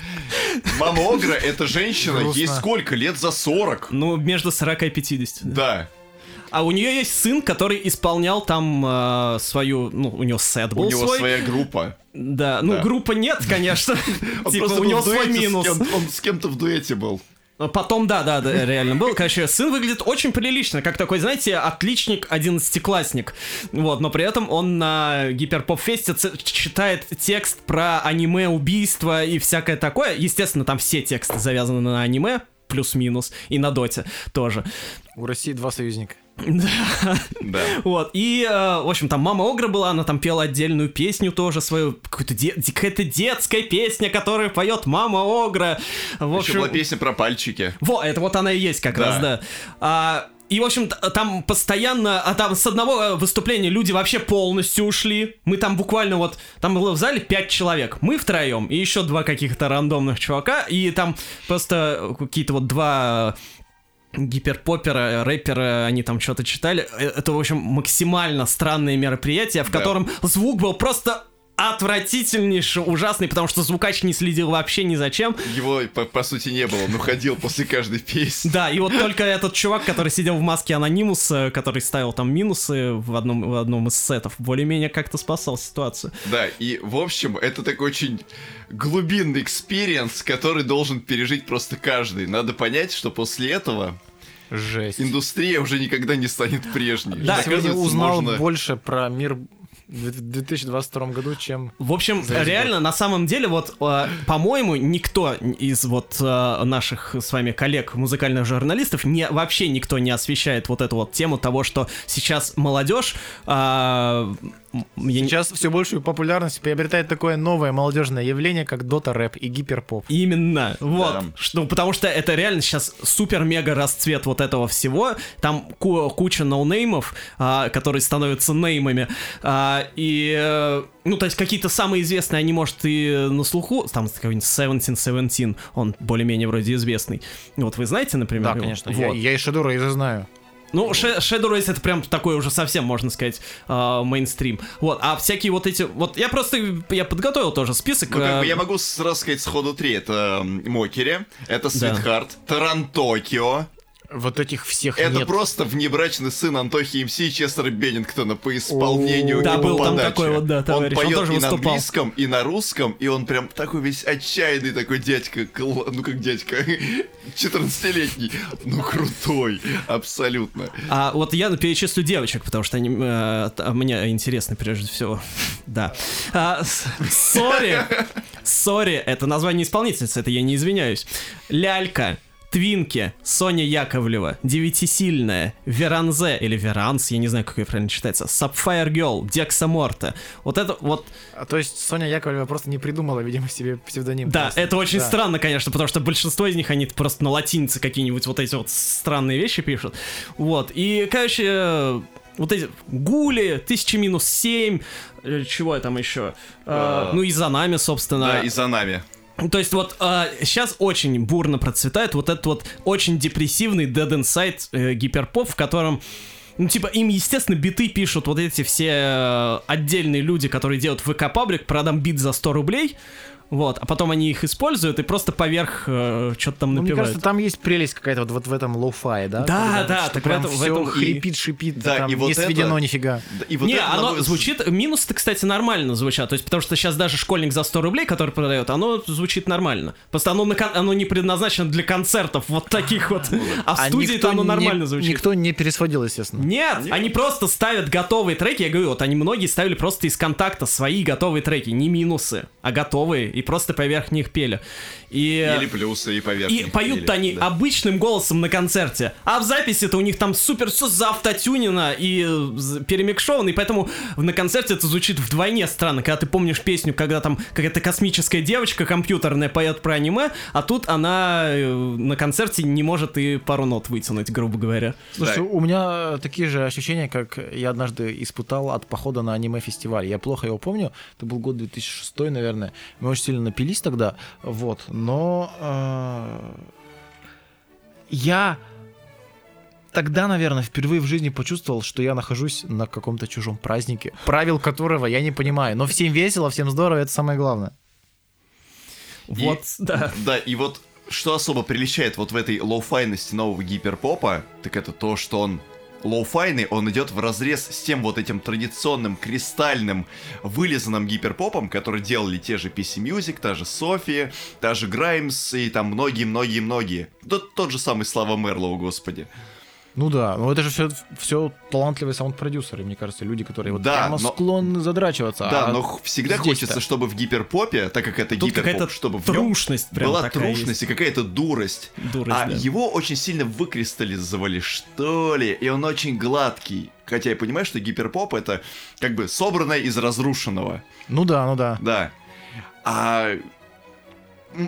Мама Огра это женщина, Грустно. ей сколько? Лет за 40. Ну, между 40 и 50. да. А у нее есть сын, который исполнял там э, свою, ну, у него сет был У него свой. своя группа. Да, ну Да. группа нет, конечно. Он Типа просто у него свой минус. Он с кем-то в дуэте был. Потом, да, да, да, реально был. Короче, сын выглядит очень прилично, как такой, знаете, отличник, одиннадцатиклассник. Вот, но при этом он на гиперпоп-фесте читает текст про аниме, убийства и всякое такое. Естественно, там все тексты завязаны на аниме, плюс-минус, и на доте тоже. У России два союзника. Да. Вот, и, э, в общем, там мама Огра была, она там пела отдельную песню тоже свою, какую-то де- какая-то детская песня, которую поет мама Огра. В Еще общем, была песня про пальчики. во, это вот она и есть как Да. раз, да. А, и, в общем, там постоянно, а там с одного э, выступления люди вообще полностью ушли. Мы там буквально вот, там было в зале пять человек. Мы втроем и еще два каких-то рандомных чувака. И там просто какие-то вот два гиперпопера, рэпера, они там что-то читали. Э, Это, в общем, максимально странное мероприятие, в Да. котором звук был просто отвратительнейший, ужасный, потому что звукач не следил вообще ни за чем. Его, по, по сути, не было, он уходил после каждой песни. Да, и вот только этот чувак, который сидел в маске анонимуса, который ставил там минусы в одном, в одном из сетов, более-менее как-то спасал ситуацию. Да, и, в общем, это такой очень глубинный experience, который должен пережить просто каждый. Надо понять, что после этого Жесть. индустрия уже никогда не станет прежней. Да, Я сегодня узнал можно- больше про мир в 2022 году, чем... В общем, За весь реально, на самом деле, вот, э, по-моему, никто из вот э, наших с вами коллег, музыкальных журналистов, не, вообще никто не освещает вот эту вот тему того, что сейчас молодежь... э, я Сейчас все большую популярность приобретает такое новое молодежное явление, как дота рэп и гиперпоп. Именно, вот, Да. что, потому что это реально сейчас супер-мега расцвет вот этого всего, там ку- куча ноунеймов, а, которые становятся неймами, а, и, э, ну, то есть какие-то самые известные, они, может, и на слуху, там какой-нибудь 1717, он более-менее вроде известный, вот вы знаете, например? Да, его? конечно. Я, Вот. я и Шедура уже знаю. Ну, Shadow Race это прям такой уже совсем, можно сказать, э, мейнстрим. Вот, а всякие вот эти... Вот я просто... Я подготовил тоже список. Ну, как бы э, я могу сразу сказать сходу три. Это Мокери, это Свитхарт, Тарантокио. Вот этих всех Это нет. просто внебрачный сын Антохи МС и Честера Беннингтона по исполнению Да, и по был там такой вот, да, товарищ, Он он поет тоже и на выступал. английском, и на русском, и он прям такой весь отчаянный такой дядька, кл- ну как дядька, 14-летний, ну крутой, абсолютно. А вот я перечислю девочек, потому что они э, мне интересны прежде всего. Да. А, Sorry. Sorry, это название исполнительницы, это я не извиняюсь. Лялька. Твинки, Соня Яковлева, Девятисильная, Веранзе или Веранс, я не знаю, как ее правильно читается, Sapphire Girl, Декса Морта. Вот это вот А, то есть Соня Яковлева просто не придумала, видимо, себе псевдоним. Да, просто. это очень Да. странно, конечно, потому что большинство из них, они просто на латинице какие-нибудь вот эти вот странные вещи пишут. Вот, и, короче, вот эти гули, тысячи минус семь, э, чего там еще? Э, А. ну и за нами, собственно. Да, и за нами. То есть вот сейчас очень бурно процветает вот этот вот очень депрессивный Dead Inside э, гиперпоп, в котором ну, типа, им, естественно, биты пишут вот эти все э, отдельные люди, которые делают ВК-паблик, продам бит за 100 рублей, вот, а потом они их используют и просто поверх э, что-то там Ну, мне напевают. кажется, там есть прелесть какая-то вот, вот в этом lo-fi, да? Да, Когда да, так в прям этом- в этом и- хрипит, шипит, Да, там и вот не это- сведено нифига. Да, И вот не, оно взгляд, звучит, минус-то, кстати, нормально звучат, то есть потому что сейчас даже школьник за 100 рублей, который продает, оно звучит нормально. Просто оно, на кон- оно не предназначено для концертов вот таких вот, а в А студии-то оно нормально звучит. Никто не пересводил, естественно. Нет, они просто ставят готовые треки. Я говорю, вот они многие ставили просто из контакта свои готовые треки, не минусы. а готовые, и просто поверх них пели. И, Или плюсы и поверх и поют они да. обычным голосом на концерте, а в записи-то у них там супер все заавтотюнено и э, перемикшовано, и поэтому на концерте это звучит вдвойне странно, когда ты помнишь песню, когда там какая-то космическая девочка компьютерная поет про аниме, а тут она э, на концерте не может и пару нот вытянуть, грубо говоря. Слушайте, Да. у меня такие же ощущения, как я однажды испытал от похода на аниме-фестиваль. Я плохо его помню, это был год 2006, наверное. Мы очень сильно напились тогда, вот. Но э, я тогда, наверное, впервые в жизни почувствовал, что я нахожусь на каком-то чужом празднике, правил которого я не понимаю. Но всем весело, всем здорово, это самое главное. И- Вот, да. Да, и вот что особо отличает вот в этой лоу-файности нового гиперпопа, так это то, что он лоу-файный, он идет в разрез с тем вот этим традиционным, кристальным, вылизанным гиперпопом, который делали те же PC Music, та же Софи, та же Граймс и там многие-многие-многие. Тот, тот же самый Слава Мерлоу, господи. Ну да, но это же все, все талантливые саунд-продюсеры, мне кажется, люди, которые вот Да, прямо но- склонны задрачиваться. Да, а но всегда хочется, чтобы в гиперпопе, так как это Тут гиперпоп, чтобы в трушность прям была такая есть. трушность и какая-то дурость. Дурость, а да. его очень сильно выкристаллизовали, что ли, и он очень гладкий. Хотя я понимаю, что гиперпоп это как бы собранное из разрушенного. Ну да, ну да. Да. А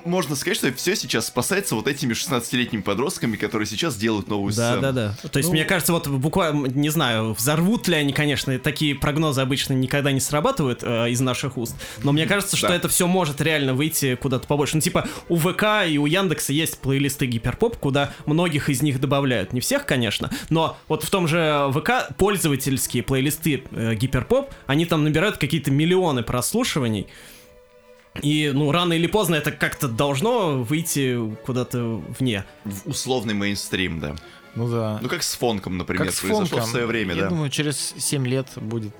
можно сказать, что все сейчас спасается вот этими 16-летними подростками, которые сейчас делают новую Да, сцену. да, да. То есть, Ну- мне кажется, вот буквально, не знаю, взорвут ли они, конечно, такие прогнозы обычно никогда не срабатывают э, из наших уст, но мне кажется, что Да. это все может реально выйти куда-то побольше. Ну, типа, у ВК и у Яндекса есть плейлисты гиперпоп, куда многих из них добавляют. Не всех, конечно, но вот в том же ВК пользовательские плейлисты э, гиперпоп, они там набирают какие-то миллионы прослушиваний. И, ну, рано или поздно это как-то должно выйти куда-то вне. В условный мейнстрим, да. Ну да. Ну как с фонком, например, как с произошло фонком. в свое время, Я да. думаю, через 7 лет будет...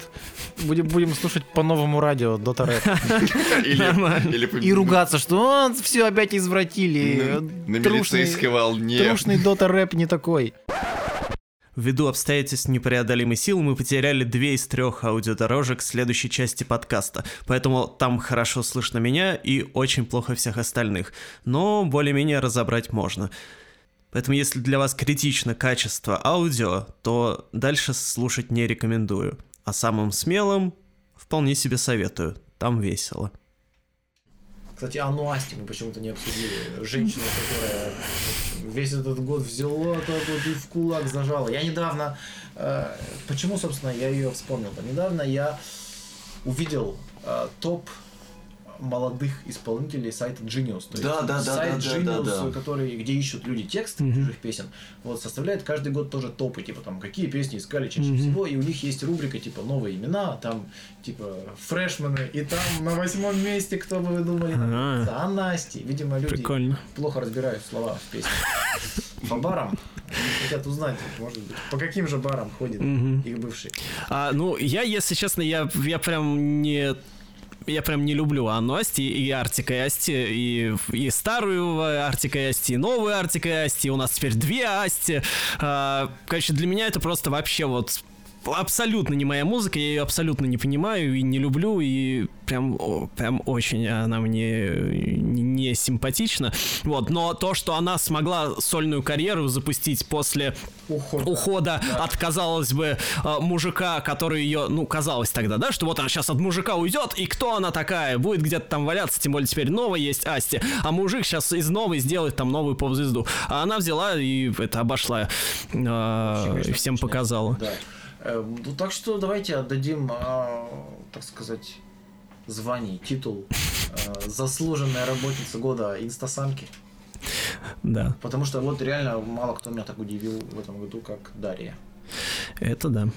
Будем, будем слушать по новому радио Дота Рэп. И ругаться, что все опять извратили. на, милицейской волне. Трушный Дота Рэп не такой. Ввиду обстоятельств непреодолимой силы мы потеряли две из трех аудиодорожек следующей части подкаста, поэтому там хорошо слышно меня и очень плохо всех остальных, но более-менее разобрать можно. Поэтому если для вас критично качество аудио, то дальше слушать не рекомендую. А самым смелым вполне себе советую, там весело. Кстати, Анну Асти мы почему-то не обсудили. Женщина, которая весь этот год взяла так вот и в кулак зажала. Я недавно... э, почему, собственно, я ее вспомнил-то? Недавно я увидел э, топ молодых исполнителей сайта Genius. То Да, есть да, да, сайт да, да, Genius, да, да. который, где ищут люди тексты Мгм. чужих песен, вот, составляет каждый год тоже топы, типа там, какие песни искали чаще Мгм. всего, и у них есть рубрика, типа, новые имена, там, типа, фрешмены, и там на восьмом месте, кто бы вы думали, Ага. да, Насти. Видимо, люди Прикольно. плохо разбирают слова в песнях. По барам они хотят узнать, может быть, по каким же барам ходит Мгм. их бывший. А, ну, я, если честно, я, я прям не... Я прям не люблю Анну Асти и Артика и Асти, и, и старую Артика и Асти, и новую Артика и Асти, у нас теперь две Асти. А, короче, для меня это просто вообще вот абсолютно не моя музыка, я ее абсолютно не понимаю и не люблю, и прям, о, прям очень она мне не, не симпатична. Вот, но то, что она смогла сольную карьеру запустить после Уход. ухода от, казалось бы, э, мужика, который ее, ну, казалось тогда, да, что вот она сейчас от мужика уйдет, и кто она такая? Будет где-то там валяться, тем более теперь новая есть Асти, а мужик сейчас из новой сделает там новую поп-звезду. А она взяла и это обошла, э, всем показала. Да. Ну, так что давайте отдадим, а, так сказать, звание, титул э, заслуженная работница года инстасамки. Да, Потому что вот реально мало кто меня так удивил в этом году, как Дарья. это да.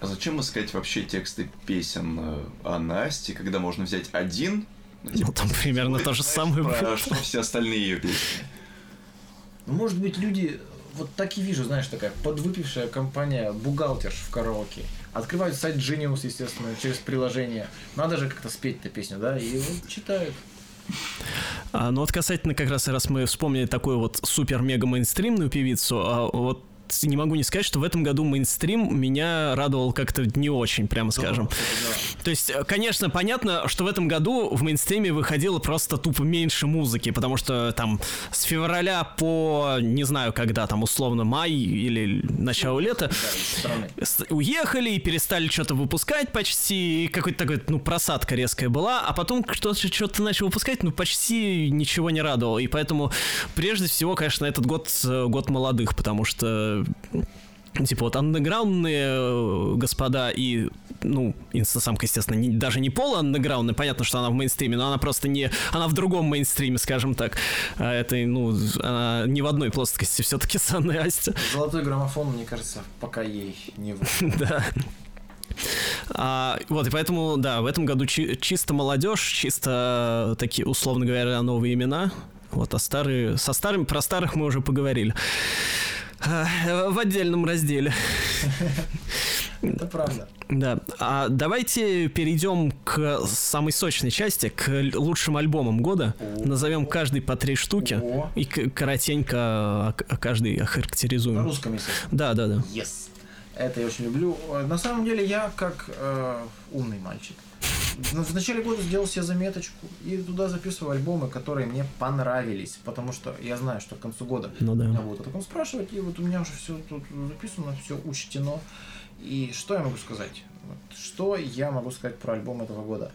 А зачем искать вообще тексты песен э, о Насте, когда можно взять один? ну, типа, Ну, там примерно то же самое про было. что все остальные ее песни. Ну, может быть, люди, вот так и вижу, знаешь, такая подвыпившая компания бухгалтерш в караоке. Открывают сайт Genius, естественно, через приложение. Надо же как-то спеть-то песню, да, и вот читают. А, ну вот касательно как раз, раз мы вспомнили такую вот супер-мега мейнстримную певицу, а вот не могу не сказать, что в этом году мейнстрим меня радовал как-то не очень, прямо скажем. То есть, э, конечно, понятно, что в этом году в мейнстриме выходило просто тупо меньше музыки, потому что там с февраля по, не знаю, когда там условно май или начало лета уехали и перестали что-то выпускать почти, какой-то такой, ну, просадка резкая была, а потом кто-то что-то начал выпускать, ну, почти ничего не радовало, и поэтому прежде всего, конечно, этот год э, год молодых, потому что Типа вот андеграундные э, господа и, ну, инстасамка, естественно, не- даже не пола андеграундная, понятно, что она в мейнстриме, но она просто не, она в другом мейнстриме, скажем так. А это, ну, она не в одной плоскости, все-таки с Анной Астя. Золотой граммофон, мне кажется, пока ей не. Да. А, вот, и поэтому, да, в этом году чи- чисто молодежь, чисто такие, условно говоря, новые имена. Вот, а старые, со старыми, про старых мы уже поговорили. А, В отдельном разделе. Это правда. Да. А давайте перейдем к самой сочной части, к лучшим альбомам года. О. Назовем каждый по три штуки. О. И коротенько к- о каждый На охарактеризуем. русском, естественно. Да, да, да. Yes. Это я очень люблю. Э, На самом деле я как э, умный мальчик. В в начале года сделал себе заметочку и туда записываю альбомы, которые мне понравились, потому что я знаю, что к концу года Ну да. меня будут о таком спрашивать, и вот у меня уже все тут записано, все учтено. И что я могу сказать? Вот Что я могу сказать про альбом этого года?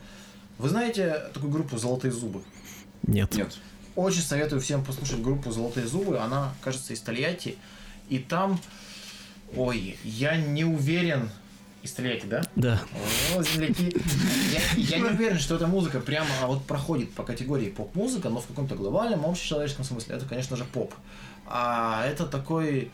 Вы знаете такую группу «Золотые зубы»? Нет. Нет. Очень советую всем послушать группу «Золотые зубы». Она, кажется, из Тольятти. И там... Ой, я не уверен... Из Тольятти, да? Да. О, земляки. Я, я не уверен, что эта музыка прямо а вот проходит по категории поп-музыка, но в каком-то глобальном, общечеловеческом смысле это, конечно же, поп. А это такой,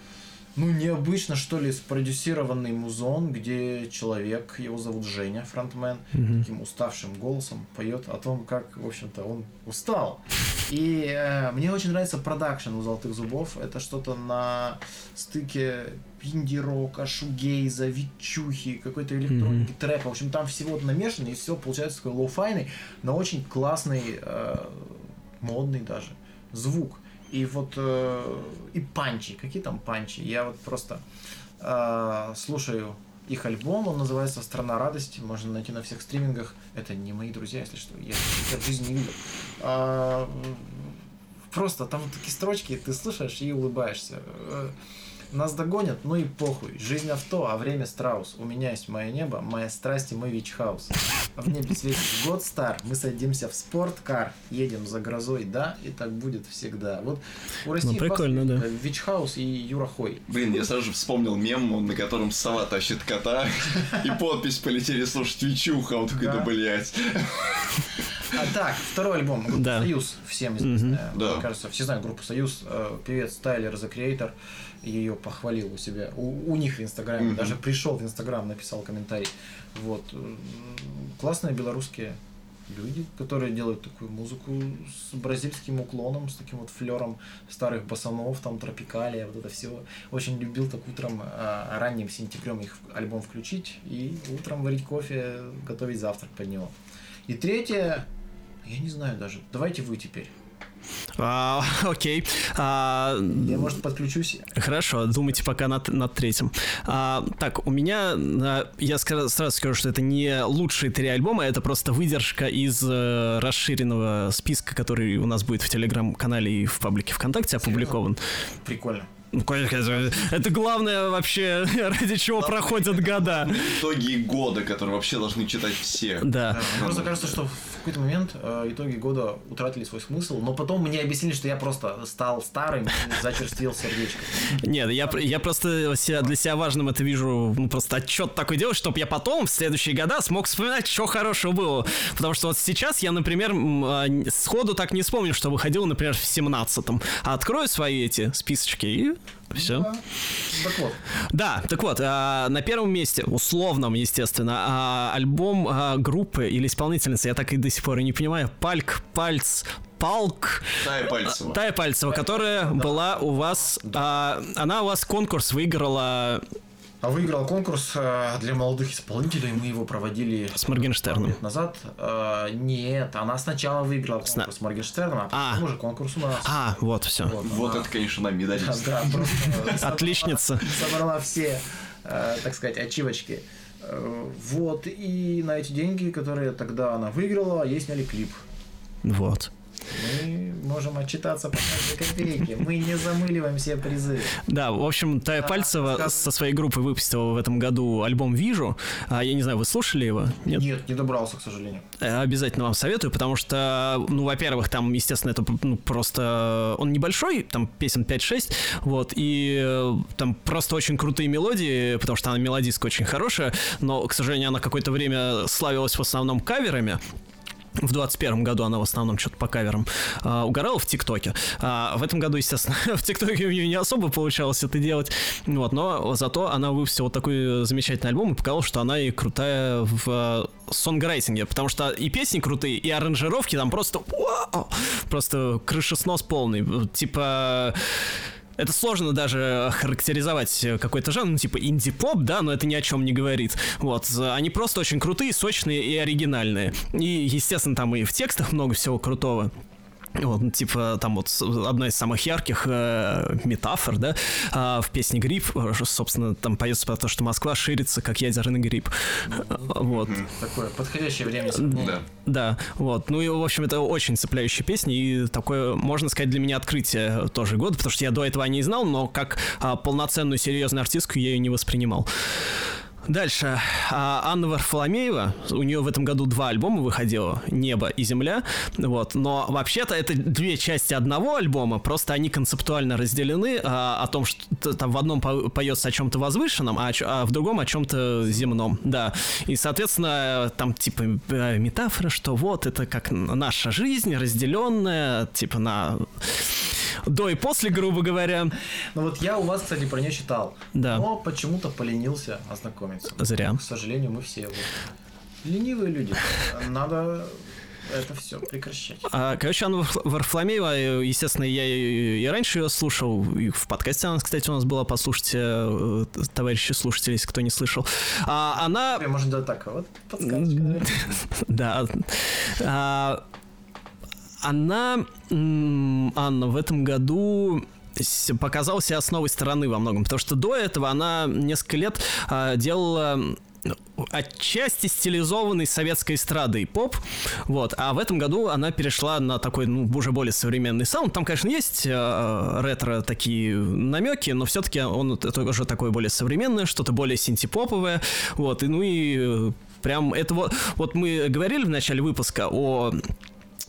ну, необычно, что ли, спродюсированный музон, где человек, его зовут Женя, фронтмен, таким уставшим голосом поет о том, как, в общем-то, он устал. И э, мне очень нравится продакшн у «Золотых зубов». Это что-то на стыке инди-рока, шугейза, витчухи, какой-то электроники, трэпа. В общем, там всего намешано, и все получается такой лоу-файный, но очень классный, э, модный даже звук. И вот э, и панчи. Какие там панчи? Я вот просто э, слушаю их альбом, он называется «Страна радости», можно найти на всех стримингах. Это не мои друзья, если что, я их в жизни не видел. А, просто там такие строчки, ты слушаешь и улыбаешься. Э, Нас догонят, ну и похуй. Жизнь авто, а время страус. У меня есть мое небо, моя страсть и мой вич-хаус. А в небе светит год стар, мы садимся в спорткар, едем за грозой, да, и так будет всегда. Вот у России Ну, прикольно, да. Вич-хаус и Юра Хой. Блин, я сразу же вспомнил мем, на котором сова тащит кота, и подпись полетели слушать Вичуха, он такой, да, Да. блять. А так, второй альбом, группа Да. Союз, всем известная. Да. Мне кажется, все знают группу Союз. Э, Певец Тайлер The Creator ее похвалил у себя, у, у них в Инстаграме, Мгм. даже пришел в Инстаграм, написал комментарий. Вот. М, Классные белорусские люди, которые делают такую музыку с бразильским уклоном, с таким вот флером старых басанов, там тропикалия, вот это все. Очень любил так утром, а, ранним сентябрем их альбом включить и утром варить кофе, готовить завтрак под него. И третье, я не знаю даже, давайте вы теперь. А, окей. А, Я, может, подключусь. Хорошо, думайте пока над, над третьим. А, так, у меня, а, я сразу скажу, что это не лучшие три альбома, это просто выдержка из э, расширенного списка, который у нас будет в телеграм-канале и в паблике ВКонтакте опубликован. Прикольно. Ну, конечно, это, главное вообще, ради чего проходят года. Итоги года, которые вообще должны читать все. Да. Да, просто кажется, что в какой-то момент э, итоги года утратили свой смысл, но потом мне объяснили, что я просто стал старым и зачерствел сердечко. Нет, я, я просто себя- для себя важным это вижу, ну, просто отчет такой делать, чтобы я потом, в следующие года, смог вспоминать, что хорошего было. Потому что вот сейчас я, например, а, сходу так не вспомню, что выходило, например, в 17-м. А открою свои эти списочки и все. Да. Так вот, Да, так вот, а, на первом месте, условном, естественно, а, альбом а, группы или исполнительницы, я так и до сих пор и не понимаю, Пальк, Пальц, Палк, Тая Пальцева. Тая Пальцева, которая была у вас, а, она у вас конкурс выиграла выиграл конкурс э, для молодых исполнителей. Мы его проводили С Моргенштерном. лет назад. Э, Нет, она сначала выиграла Сна- конкурс с Моргенштерном, а А. потом уже конкурс у нас. А, вот, все. Вот, Вот она- это, конечно, нам медалист. Да, просто Отличница. собрала все, э, так сказать, ачивочки. Э, Вот, и на эти деньги, которые тогда она выиграла, ей сняли клип. Вот. Можем отчитаться по каждой копейке. Мы не замыливаем все призы. Да, в общем, Тая Да, Пальцева сказ- со своей группой выпустила в этом году альбом «Вижу». А, я не знаю, вы слушали его? Нет? Нет, не добрался, к сожалению. Э, Обязательно вам советую, потому что, ну, во-первых, там, естественно, это ну, просто... Он небольшой, там песен 5-6, вот, и э, там просто очень крутые мелодии, потому что она мелодистка очень хорошая, но, к сожалению, она какое-то время славилась в основном каверами, в 21 году она в основном что-то по каверам а, угорала в ТикТоке. А, в этом году, естественно, в ТикТоке у нее не особо получалось это делать. Вот, но зато она выпустила такой замечательный альбом и показала, что она и крутая в а, сонграйтинге. Потому что и песни крутые, и аранжировки там просто... вау! просто крышеснос полный. Типа... Это сложно даже характеризовать какой-то жанр, ну, типа инди-поп, да, но это ни о чем не говорит. Вот, они просто очень крутые, сочные и оригинальные. И, естественно, там и в текстах много всего крутого. Вот, ну, типа, там вот одна из самых ярких э, метафор, да, а, в песне «Гриб», э, собственно, там поется про то, что Москва ширится, как ядерный гриб. Э, Вот. Такое подходящее время. Да. Да, вот. Ну и, в общем, это очень цепляющая песня, и такое, можно сказать, для меня открытие тоже года, потому что я до этого о ней знал, но как а, полноценную серьезную артистку я ее не воспринимал. Дальше. А, Анна Варфоломеева, у нее в этом году два альбома выходило, «Небо» и «Земля», вот, но вообще-то это две части одного альбома, просто они концептуально разделены, а, о том, что там в одном по- поется о чем-то возвышенном, а, а в другом о чем-то земном, да, и, соответственно, там, типа, э, метафора, что вот, это как наша жизнь, разделенная, типа, на до и после, грубо говоря, Ну вот я у вас, кстати, про нее читал. Да. Но почему-то поленился ознакомиться. Зря. К сожалению, мы все вот ленивые люди. Надо это все прекращать. А, Короче, Анна Варф- Варфоломеева, э, естественно, я и, раньше ее слушал, и в подкасте она, кстати, у нас была, послушайте, э, товарищи слушатели, если кто не слышал. А, она... Можно делать так, вот подсказочка. Да. А, она, Анна, в этом году показала себя с новой стороны во многом, потому что до этого она несколько лет а, делала отчасти стилизованный советской эстрадой поп, вот, а в этом году она перешла на такой, ну, уже более современный саунд, там, конечно, есть э, ретро такие намеки, но все-таки он это уже такое более современное, что-то более синтепоповое, вот, и, ну и э, прям это вот, вот мы говорили в начале выпуска о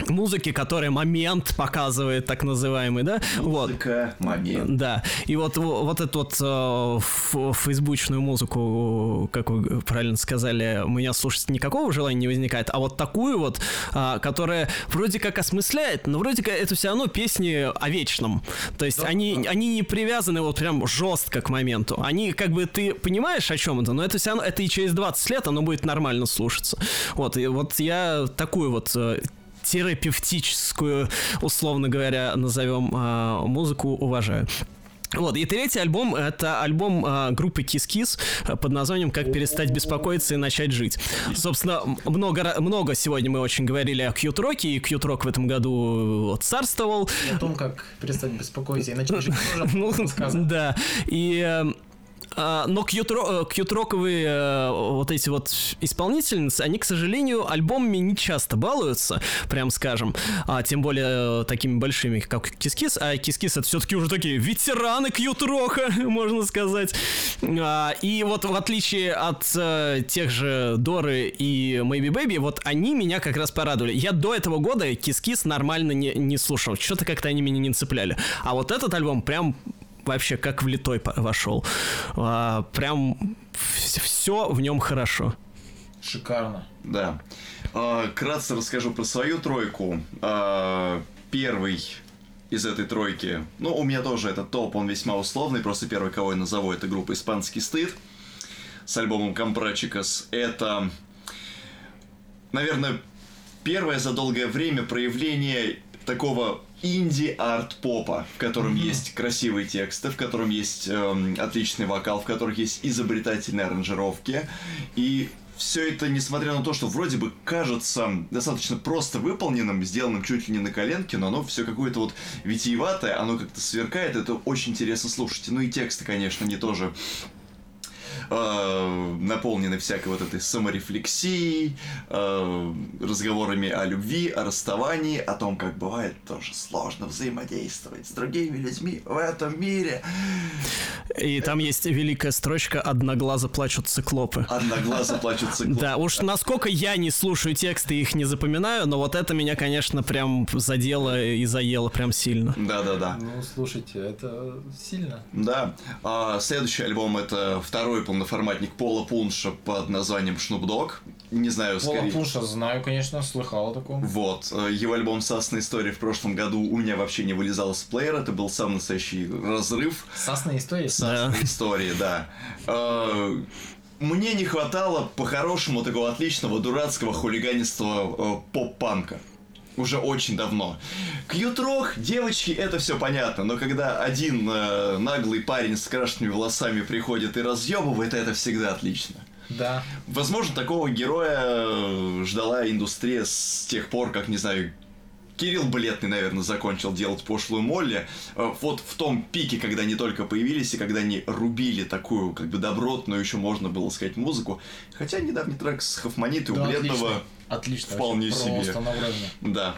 музыке, которая момент показывает, так называемый, да, вот. Музыка, момент. Да, и вот, вот эту вот э, фейсбучную музыку, как вы правильно сказали, у меня слушать никакого желания не возникает, а вот такую вот, а, которая вроде как осмысляет, но вроде как это все равно песни о вечном. То есть они, они не привязаны вот прям жестко к моменту. Они как бы ты понимаешь, о чем это, но это все равно, это и через 20 лет оно будет нормально слушаться. Вот, и вот я такую вот э, терапевтическую, условно говоря, назовем а, музыку уважаю. Вот, и третий альбом — это альбом а, группы а, под названием «Как перестать беспокоиться и начать жить». Собственно, много, много сегодня мы очень говорили о Кьют-роке, и Кьют-рок в этом году вот, царствовал. И о том, как перестать беспокоиться и начать жить тоже Ну, да. И э, но кьют-ро- э, кьют-роковые э, вот эти вот исполнительницы, они, к сожалению, альбомами не часто балуются, прям скажем, а тем более э, такими большими, как Кискис, а Кискис это все-таки уже такие ветераны кьют-рока, можно сказать. А, и вот в отличие от тех же Доры и Maybe Baby, вот они меня как раз порадовали. Я до этого года Кискис нормально не, не слушал, что-то как-то они меня не цепляли. А вот этот альбом прям вообще как влитой вошел. А, прям все в нем хорошо. Шикарно. Да. А, Кратко расскажу про свою тройку. А, Первый из этой тройки, ну, у меня тоже этот топ, он весьма условный, просто первый, кого я назову, это группа «Испанский стыд» с альбомом «Компрачикас». Это, наверное, первое за долгое время проявление такого инди-арт-попа, в котором mm-hmm. есть красивые тексты, в котором есть эм, отличный вокал, в которых есть изобретательные аранжировки. И все это, несмотря на то, что вроде бы кажется достаточно просто выполненным, сделанным чуть ли не на коленке, но оно все какое-то вот витиеватое, оно как-то сверкает, это очень интересно слушать. Ну и тексты, конечно, они тоже э, наполнены всякой вот этой саморефлексией, э, разговорами о любви, о расставании, о том, как бывает тоже сложно взаимодействовать с другими людьми в этом мире. И там есть великая строчка «Одноглазо плачут циклопы». Одноглазо плачут циклопы. Да, уж насколько я не слушаю тексты и их не запоминаю, но вот это меня, конечно, прям задело и заело прям сильно. Да-да-да. Ну, слушайте, это сильно. Да. А, следующий альбом это второй полноформатник Пола Пунша под названием Шнуп Дог. Не знаю, Пола скорее... Пунша знаю, конечно, слыхал о таком. Вот. Э, Его альбом «Сасная история» в прошлом году у меня вообще не вылезал с плеера. Это был сам настоящий разрыв. Сасная история? Сасной истории, да. Э, Мне не хватало по-хорошему такого отличного дурацкого хулиганистого э, поп-панка. Уже очень давно. Кьютрох, девочки, это все понятно, но когда один э, наглый парень с крашенными волосами приходит и разъебывает, это всегда отлично. Да. Возможно, такого героя э, ждала индустрия с тех пор, как, не знаю, Кирилл Бледный, наверное, закончил делать пошлую Молли. Э, Вот в том пике, когда они только появились, и когда они рубили такую, как бы, добротную, еще можно было сказать, музыку. Хотя недавний трек с Хофманитой у Да, Бледного... отлично. Отлично. вполне себе. Да.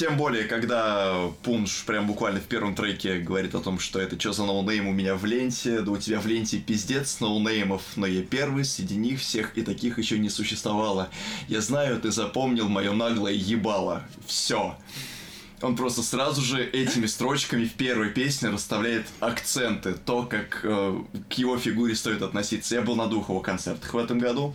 Тем более, когда Пунш прям буквально в первом треке говорит о том, что это что за no name у меня в ленте, да у тебя в ленте пиздец no name ов, но я первый, среди них всех и таких еще не существовало. Я знаю, ты запомнил мое наглое ебало. Все. Он просто сразу же этими строчками в первой песне расставляет акценты, то, как э, к его фигуре стоит относиться. Я был на двух его концертах в этом году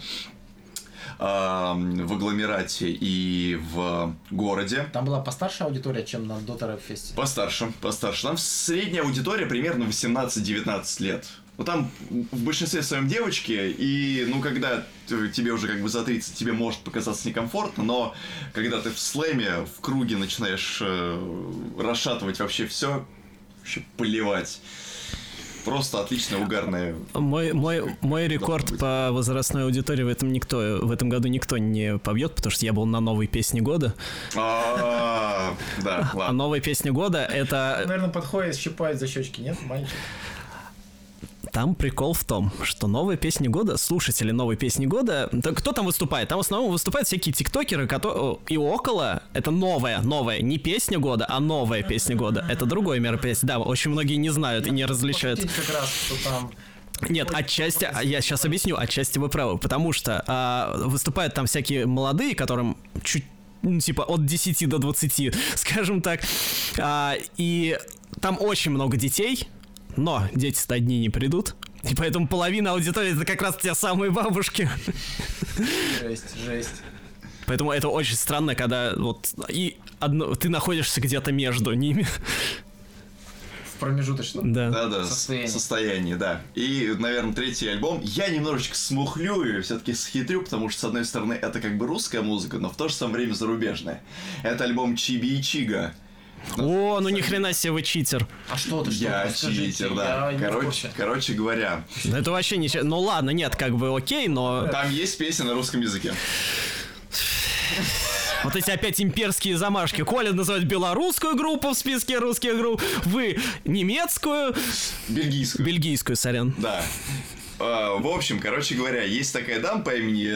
в агломерате и в городе. Там была постарше аудитория, чем на Дотера Фесте. Постарше, постарше. Там средняя аудитория примерно 18-19 лет. Ну там в большинстве своем девочки, и ну когда тебе уже как бы за 30, тебе может показаться некомфортно, но когда ты в слэме, в круге начинаешь э, расшатывать вообще все, вообще поливать. Просто отличная угарная. Мой, мой, мой рекорд по возрастной аудитории в этом никто в этом году никто не побьет, потому что я был на новой песне года. А, Да, А ладно. новая песня года это Наверное, подходит, щипает за щечки, нет, мальчик? Там прикол в том, что новые песни года, слушатели новой песни года, да кто там выступает? Там в основном выступают всякие тиктокеры, которые и около, это новая, новая, не песня года, а новая песня года. Это другое мероприятие. Да, очень многие не знают и не различают. Как раз, что там... Нет, отчасти, я сейчас объясню, отчасти вы правы, потому что а, выступают там всякие молодые, которым чуть ну, типа от 10 до 20, скажем так, А, и там очень много детей, но дети-то одни не придут, и поэтому половина аудитории это как раз те самые бабушки. Жесть, жесть. Поэтому это очень странно, когда вот и одно, ты находишься где-то между ними. В промежуточном. Да. Да-да, Состояние. состояние. состояние, да. И, наверное, третий альбом. Я немножечко смухлю и все-таки схитрю, потому что, с одной стороны, это как бы русская музыка, но в то же самое время зарубежная. Это альбом Чиби и Чига. О, ну ни хрена себе вы читер. А что ты, что Я Расскажите, читер, да. я Короче, короче говоря, Да Это вообще ничего. Ну ладно, нет, как бы окей, но там есть песня на русском языке. Вот эти опять имперские замашки. Коля называет белорусскую группу в списке русских групп, вы немецкую, Бельгийскую. бельгийскую, сорян. Да. А, В общем, короче говоря, есть такая дама по имени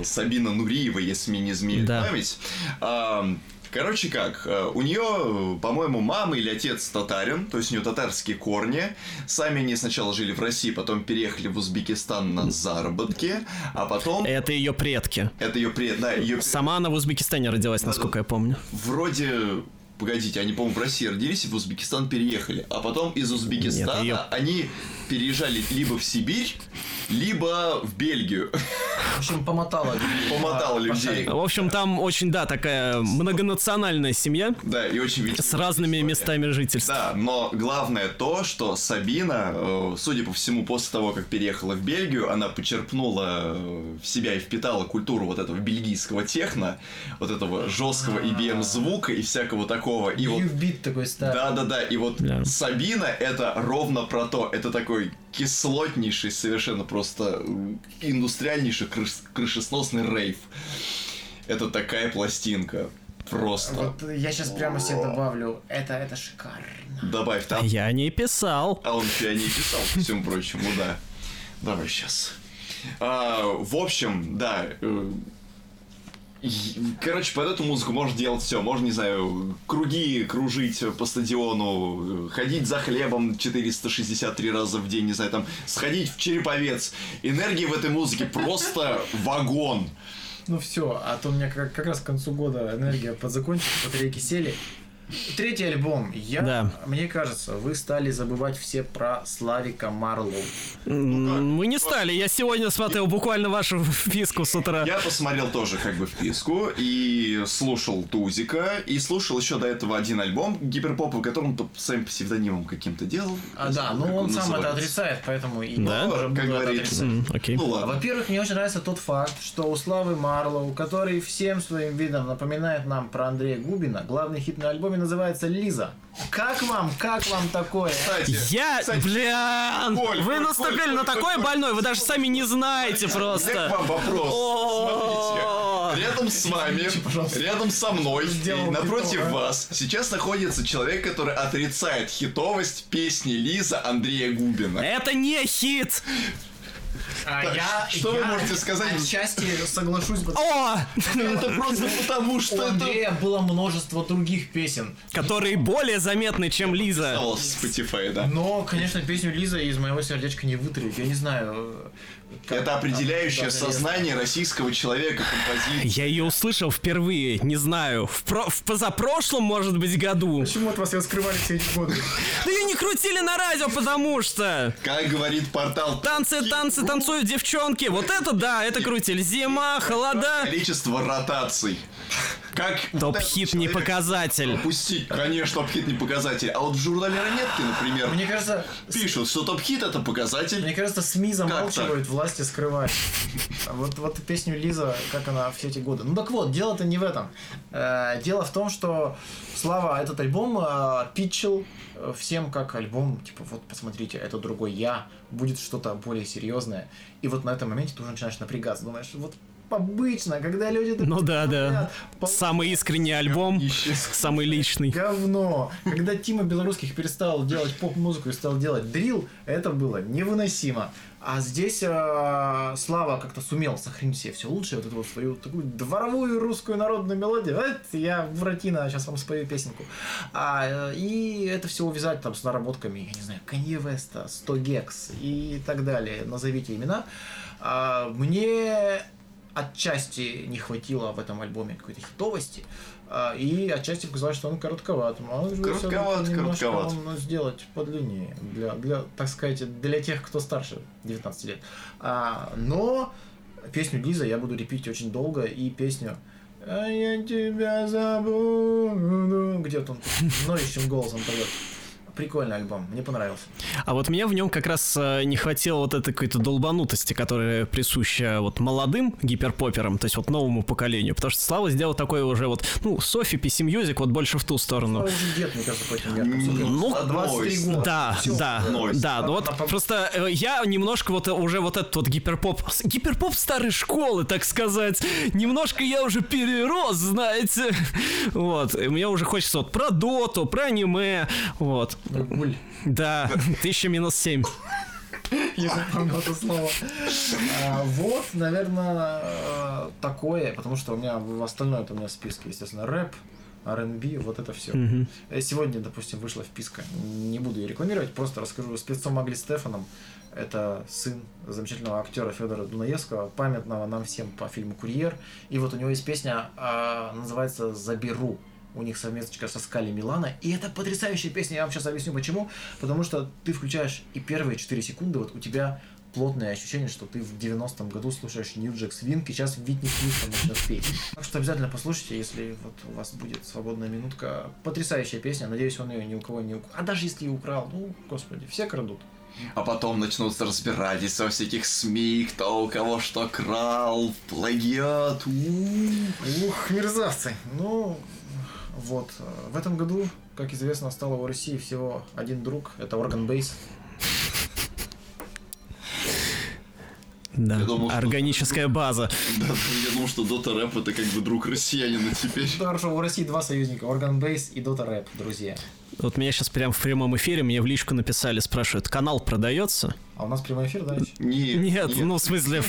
э, Сабина Нуриева, если мне не изменяет Да. память. А, Короче как, э, у нее, по-моему, мама или отец татарин, то есть у нее татарские корни. Сами они сначала жили в России, потом переехали в Узбекистан на заработки, а потом... Это ее предки. Это ее пред... Да, ее... Сама она в Узбекистане родилась, насколько я помню. Вроде Погодите, они, по-моему, в России родились и в Узбекистан переехали. А потом из Узбекистана Нет, её- они переезжали либо в Сибирь, либо в Бельгию. В общем, помотала. Помотала по людей. В общем, там очень, да, такая многонациональная семья Да, и очень с разными местами жительства. Да, но главное то, что Сабина, э, судя по всему, после того, как переехала в Бельгию, она почерпнула э, в себя и впитала культуру вот этого бельгийского техно, вот этого жесткого EBM звука и всякого такого. И вот Бит такой старый. Да, да, да. И вот Да. Сабина это ровно про то. Это такой кислотнейший, совершенно просто э, индустриальнейший крыш- крышесносный рейв. Это такая пластинка. Просто. Вот я сейчас прямо себе добавлю. Это, это шикарно. Добавь там. Я не писал. А он тебя не писал, ко всему прочему, да. Давай сейчас. в общем, да. Короче, под эту музыку можно делать все. Можно, не знаю, круги кружить по стадиону, ходить за хлебом 463 раза в день, не знаю, там, сходить в Череповец. Энергии в этой музыке просто вагон. Ну все, а то у меня как, как раз к концу года энергия подзакончится, батарейки сели. Третий альбом. Я, Да. мне кажется, вы стали забывать все про Славика Марлоу. Мы не стали. Я сегодня смотрел буквально вашу вписку с утра. Я посмотрел тоже как бы вписку и слушал Тузика, и слушал еще до этого один альбом гиперпопа, в котором он своим псевдонимом каким-то делал. А, да, ну как он сам это называется. отрицает, поэтому и Да? тоже Как это говорится. М, Окей. Ну А, ладно. Во-первых, мне очень нравится тот факт, что у Славы Марлоу, который всем своим видом напоминает нам про Андрея Губина, главный хит на альбоме называется «Лиза». Как вам, как вам такое? Кстати, Я, кстати, блян, Коль, вы Коль, наступили Коль, на Коль, такой Коль, больной, вы даже сами не знаете у меня к просто. вам вопрос. Смотрите, рядом с вами, рядом со мной, и напротив вас сейчас находится человек, который отрицает хитовость песни Лиза Андрея Губина. Это не хит. А что вы можете сказать? Отчасти соглашусь, О, Это просто потому, у что это... Андрея было множество других песен. которые более заметны, чем Лиза. Spotify, да. Но, конечно, песню Лиза из моего сердечка не вытравить. Я не знаю. Как- Это определяющее да, сознание российского человека, композитора. Я ее услышал впервые, не знаю, в, про- в позапрошлом, может быть, году. Почему от вас ее скрывали все эти годы? Да ее не крутили на радио, потому что... Как говорит портал Танцы, танцы, танцуют девчонки. Вот это да, это крутили. Зима, холода. количество ротаций. Как Топ-хит не показатель. Опустить, конечно, топ-хит не показатель. А вот в журнале Ранетки, например, Мне кажется, пишут, что топ-хит это показатель. Мне кажется, СМИ замалчивают, власти скрывают. А Вот, вот песню Лиза, как она все эти годы. Ну так вот, дело-то не в этом. Э, Дело в том, что Слава этот альбом э, питчил э, всем как альбом, типа, вот посмотрите, это другой я, будет что-то более серьезное. И вот на этом моменте ты уже начинаешь напрягаться, думаешь, вот обычно, когда люди... так Ну да, да. по- Самый искренний альбом, самый личный. Говно. Когда Тима Белорусских перестал делать поп-музыку и стал делать дрил, это было невыносимо. А здесь э, Слава как-то сумел сохранить себе все лучшее, вот эту вот свою такую дворовую русскую народную мелодию. Вот я Буратино, сейчас вам спою песенку. А, э, и это все увязать там с наработками, я не знаю, Канье Веста, 100 Гекс и так далее. Назовите имена. А, мне отчасти не хватило в этом альбоме какой-то хитовости, а, и отчасти показалось, что он коротковат. Может Коротковат, коротковат. он, ну, сделать подлиннее, для, для, так сказать, для тех, кто старше 19 лет. А, но песню Лиза я буду репить очень долго, и песню «А я тебя забуду», где-то он ноющим голосом поет. Прикольный альбом, мне понравился. А вот мне в нем как раз э, не хватило вот этой какой-то долбанутости, которая присуща вот молодым гиперпоперам, то есть вот новому поколению. Потому что Слава сделал такой уже вот, ну, Софи, PC Music, вот больше в ту А сторону. уже дед, мне кажется, по этим меркам. Сколько ему? Ну, 23 года. Да, Всё. да, Нойз. да. Ну вот А- а- просто э, я немножко вот э, уже вот этот вот гиперпоп, гиперпоп старой школы, так сказать, немножко я уже перерос, знаете. Вот, и мне уже хочется вот про доту, про аниме, вот. Гуль. Да, 1000 минус 7. Я запомнил это слово. А, Вот, наверное, э, такое, потому что у меня в остальное это у меня в списке, естественно, рэп, R&B, вот это все. Сегодня, допустим, вышла вписка, не буду ее рекламировать, просто расскажу с певцом Агли Стефаном. Это сын замечательного актера Федора Дунаевского, памятного нам всем по фильму «Курьер». И вот у него есть песня, а, называется «Заберу». У них совместочка со Скали Милана, и это потрясающая песня, я вам сейчас объясню почему, потому что ты включаешь и первые 4 секунды, вот у тебя плотное ощущение, что ты в 90-м году слушаешь Нью Джек Свинг, и сейчас Витни Хьюстон начнет петь. Так что обязательно послушайте, если вот у вас будет свободная минутка. Потрясающая песня, надеюсь, он ее ни у кого не украл. А даже если и украл, ну, господи, все крадут. А потом начнутся разбирательства во всяких СМИ, кто у кого что крал, плагиат. Ух, мерзавцы. Ну, вот. В этом году, как известно, стало у России всего один друг. Это Organ Bass. Да, думал, что- органическая база. Да, я думал, что Дота Рэп это как бы друг россиянина теперь. Хорошо, у России два союзника. Organ Bass и Dota Rap, друзья. Вот меня сейчас прям в прямом эфире мне в личку написали, спрашивают, канал продается? А у нас прямой эфир, да? еще? Не, Нет, не, ну в смысле,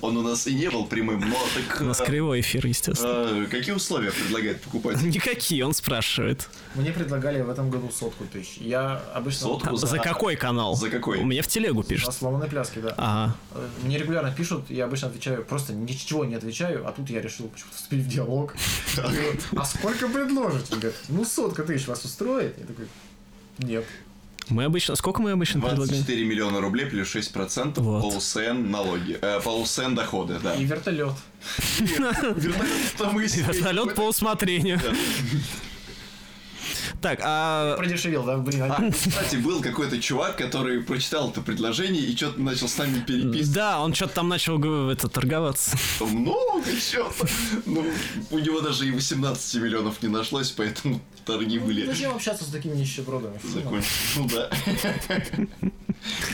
он у нас и не был прямым, но так... у нас э, кривой эфир, естественно. э, какие условия предлагает покупатель? Никакие, он спрашивает. Мне предлагали в этом году сотку тысяч. Я обычно... Сотку? За какой канал? За какой? У меня в телегу За пишут. сломанной пляски, да. Ага. Э, Мне регулярно пишут, я обычно отвечаю, просто ничего не отвечаю, а тут я решил почему-то вступить в диалог. А сколько предложите? Ну сотка тысяч вас устроит? Я такой, нет. Мы обычно... Сколько мы обычно предлагаем? 24 миллиона рублей плюс 6% Вот. по УСН налоги. Э, по УСН доходы, да. И вертолет. Там и Вертолет по усмотрению. Так, а... Продешевел, да? Блин, А, кстати, был какой-то чувак, который прочитал это предложение и что-то начал с нами переписывать. Да, он что-то там начал это, торговаться. Много чего-то. Ну, у него даже и 18 миллионов не нашлось, поэтому торги были Зачем общаться с такими нищебродами? Фу, закончены. Ну да.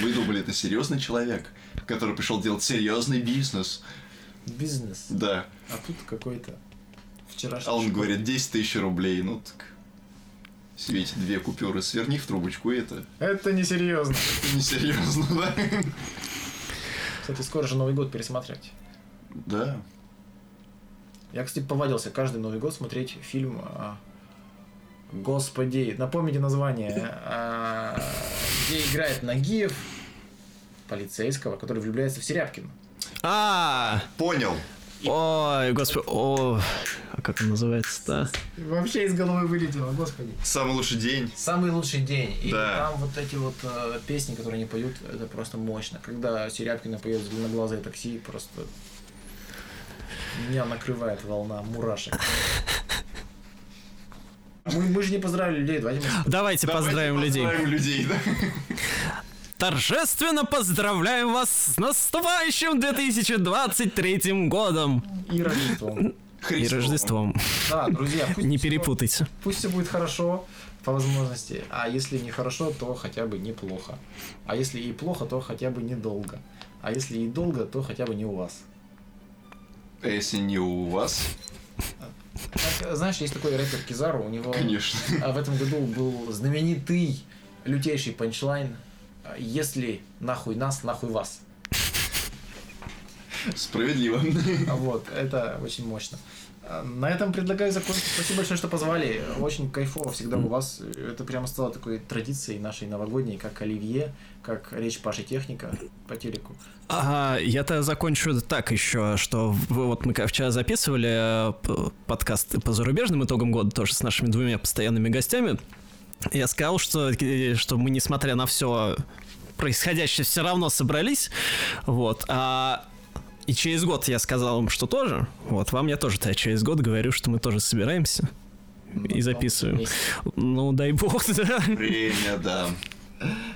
Вы думали, это серьезный человек, который пришел делать серьезный бизнес. Бизнес. Да. А тут какой-то вчерашний. А он говорит, 10 тысяч рублей. Ну так... Свете две купюры сверни в трубочку, и это Это несерьезно. несерьезно, да? Кстати, скоро же Новый год пересматривать. Да. Я, кстати, повадился каждый Новый год смотреть фильм а, Господи, напомните название, а, где играет Нагиев, полицейского, который влюбляется в Серябкина. А, Понял. Ой, господи, о, а как он называется-то? Вообще из головы вылетело, господи. Самый лучший день. Самый лучший день. И Да. там вот эти вот э, песни, которые они поют, это просто мощно. Когда Серябкина поет «Длинноглазое такси», просто меня накрывает волна мурашек. Мы, мы же не поздравили людей, давайте мы... Давайте поздравим людей. Поздравим людей, да. Торжественно поздравляем вас с наступающим 2023 годом И Рождеством. и. Рождеством. Да, друзья, пусть Не всё- перепутайте. Пусть все будет хорошо, по возможности. А если не хорошо, то хотя бы неплохо. А если и плохо, то хотя бы недолго. А если и долго, то хотя бы не у вас. А если не у вас, знаешь, есть такой рэпер Кизару, у него конечно. а, в этом году был знаменитый лютейший панчлайн «Если нахуй нас, нахуй вас». Справедливо. А Вот, это очень мощно. На этом предлагаю закончить. Спасибо большое, что позвали. Очень кайфово всегда у вас. Это прямо стало такой традицией нашей новогодней, как оливье, как речь Паши Техника по телеку. Ага, я-то закончу так еще, что вот мы вчера записывали э, подкаст по зарубежным итогам года тоже с нашими двумя постоянными гостями. Я сказал, что, э, что мы, несмотря на все происходящее, все равно собрались. Вот. А и через год я сказал им, что тоже. Вот, вам я тоже то через год говорю, что мы тоже собираемся и записываем. Ну, дай бог, да. Время, да.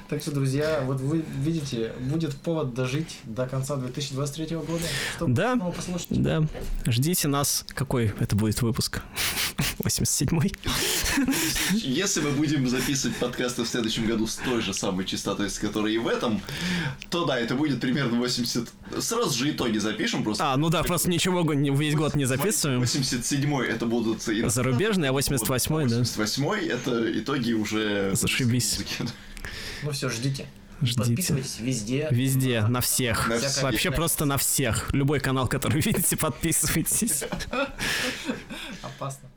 Так что, друзья, вот вы видите, будет повод дожить до конца 2023 года, чтобы Да. снова послушать. Да, ждите нас. Какой это будет выпуск? 87-й? Если мы будем записывать подкасты в следующем году с той же самой частотой, с которой и в этом, то да, это будет примерно 80... Сразу же итоги запишем просто. А, ну да, просто ничего весь год не записываем. 87-й это будут... Зарубежный, а 88-й, да. 88-й это итоги уже... Зашибись. Ну все, ждите. Ждите. Подписывайтесь везде. Везде, на всех. На всякое. Вообще просто на всех. Любой канал, который видите, подписывайтесь. Опасно.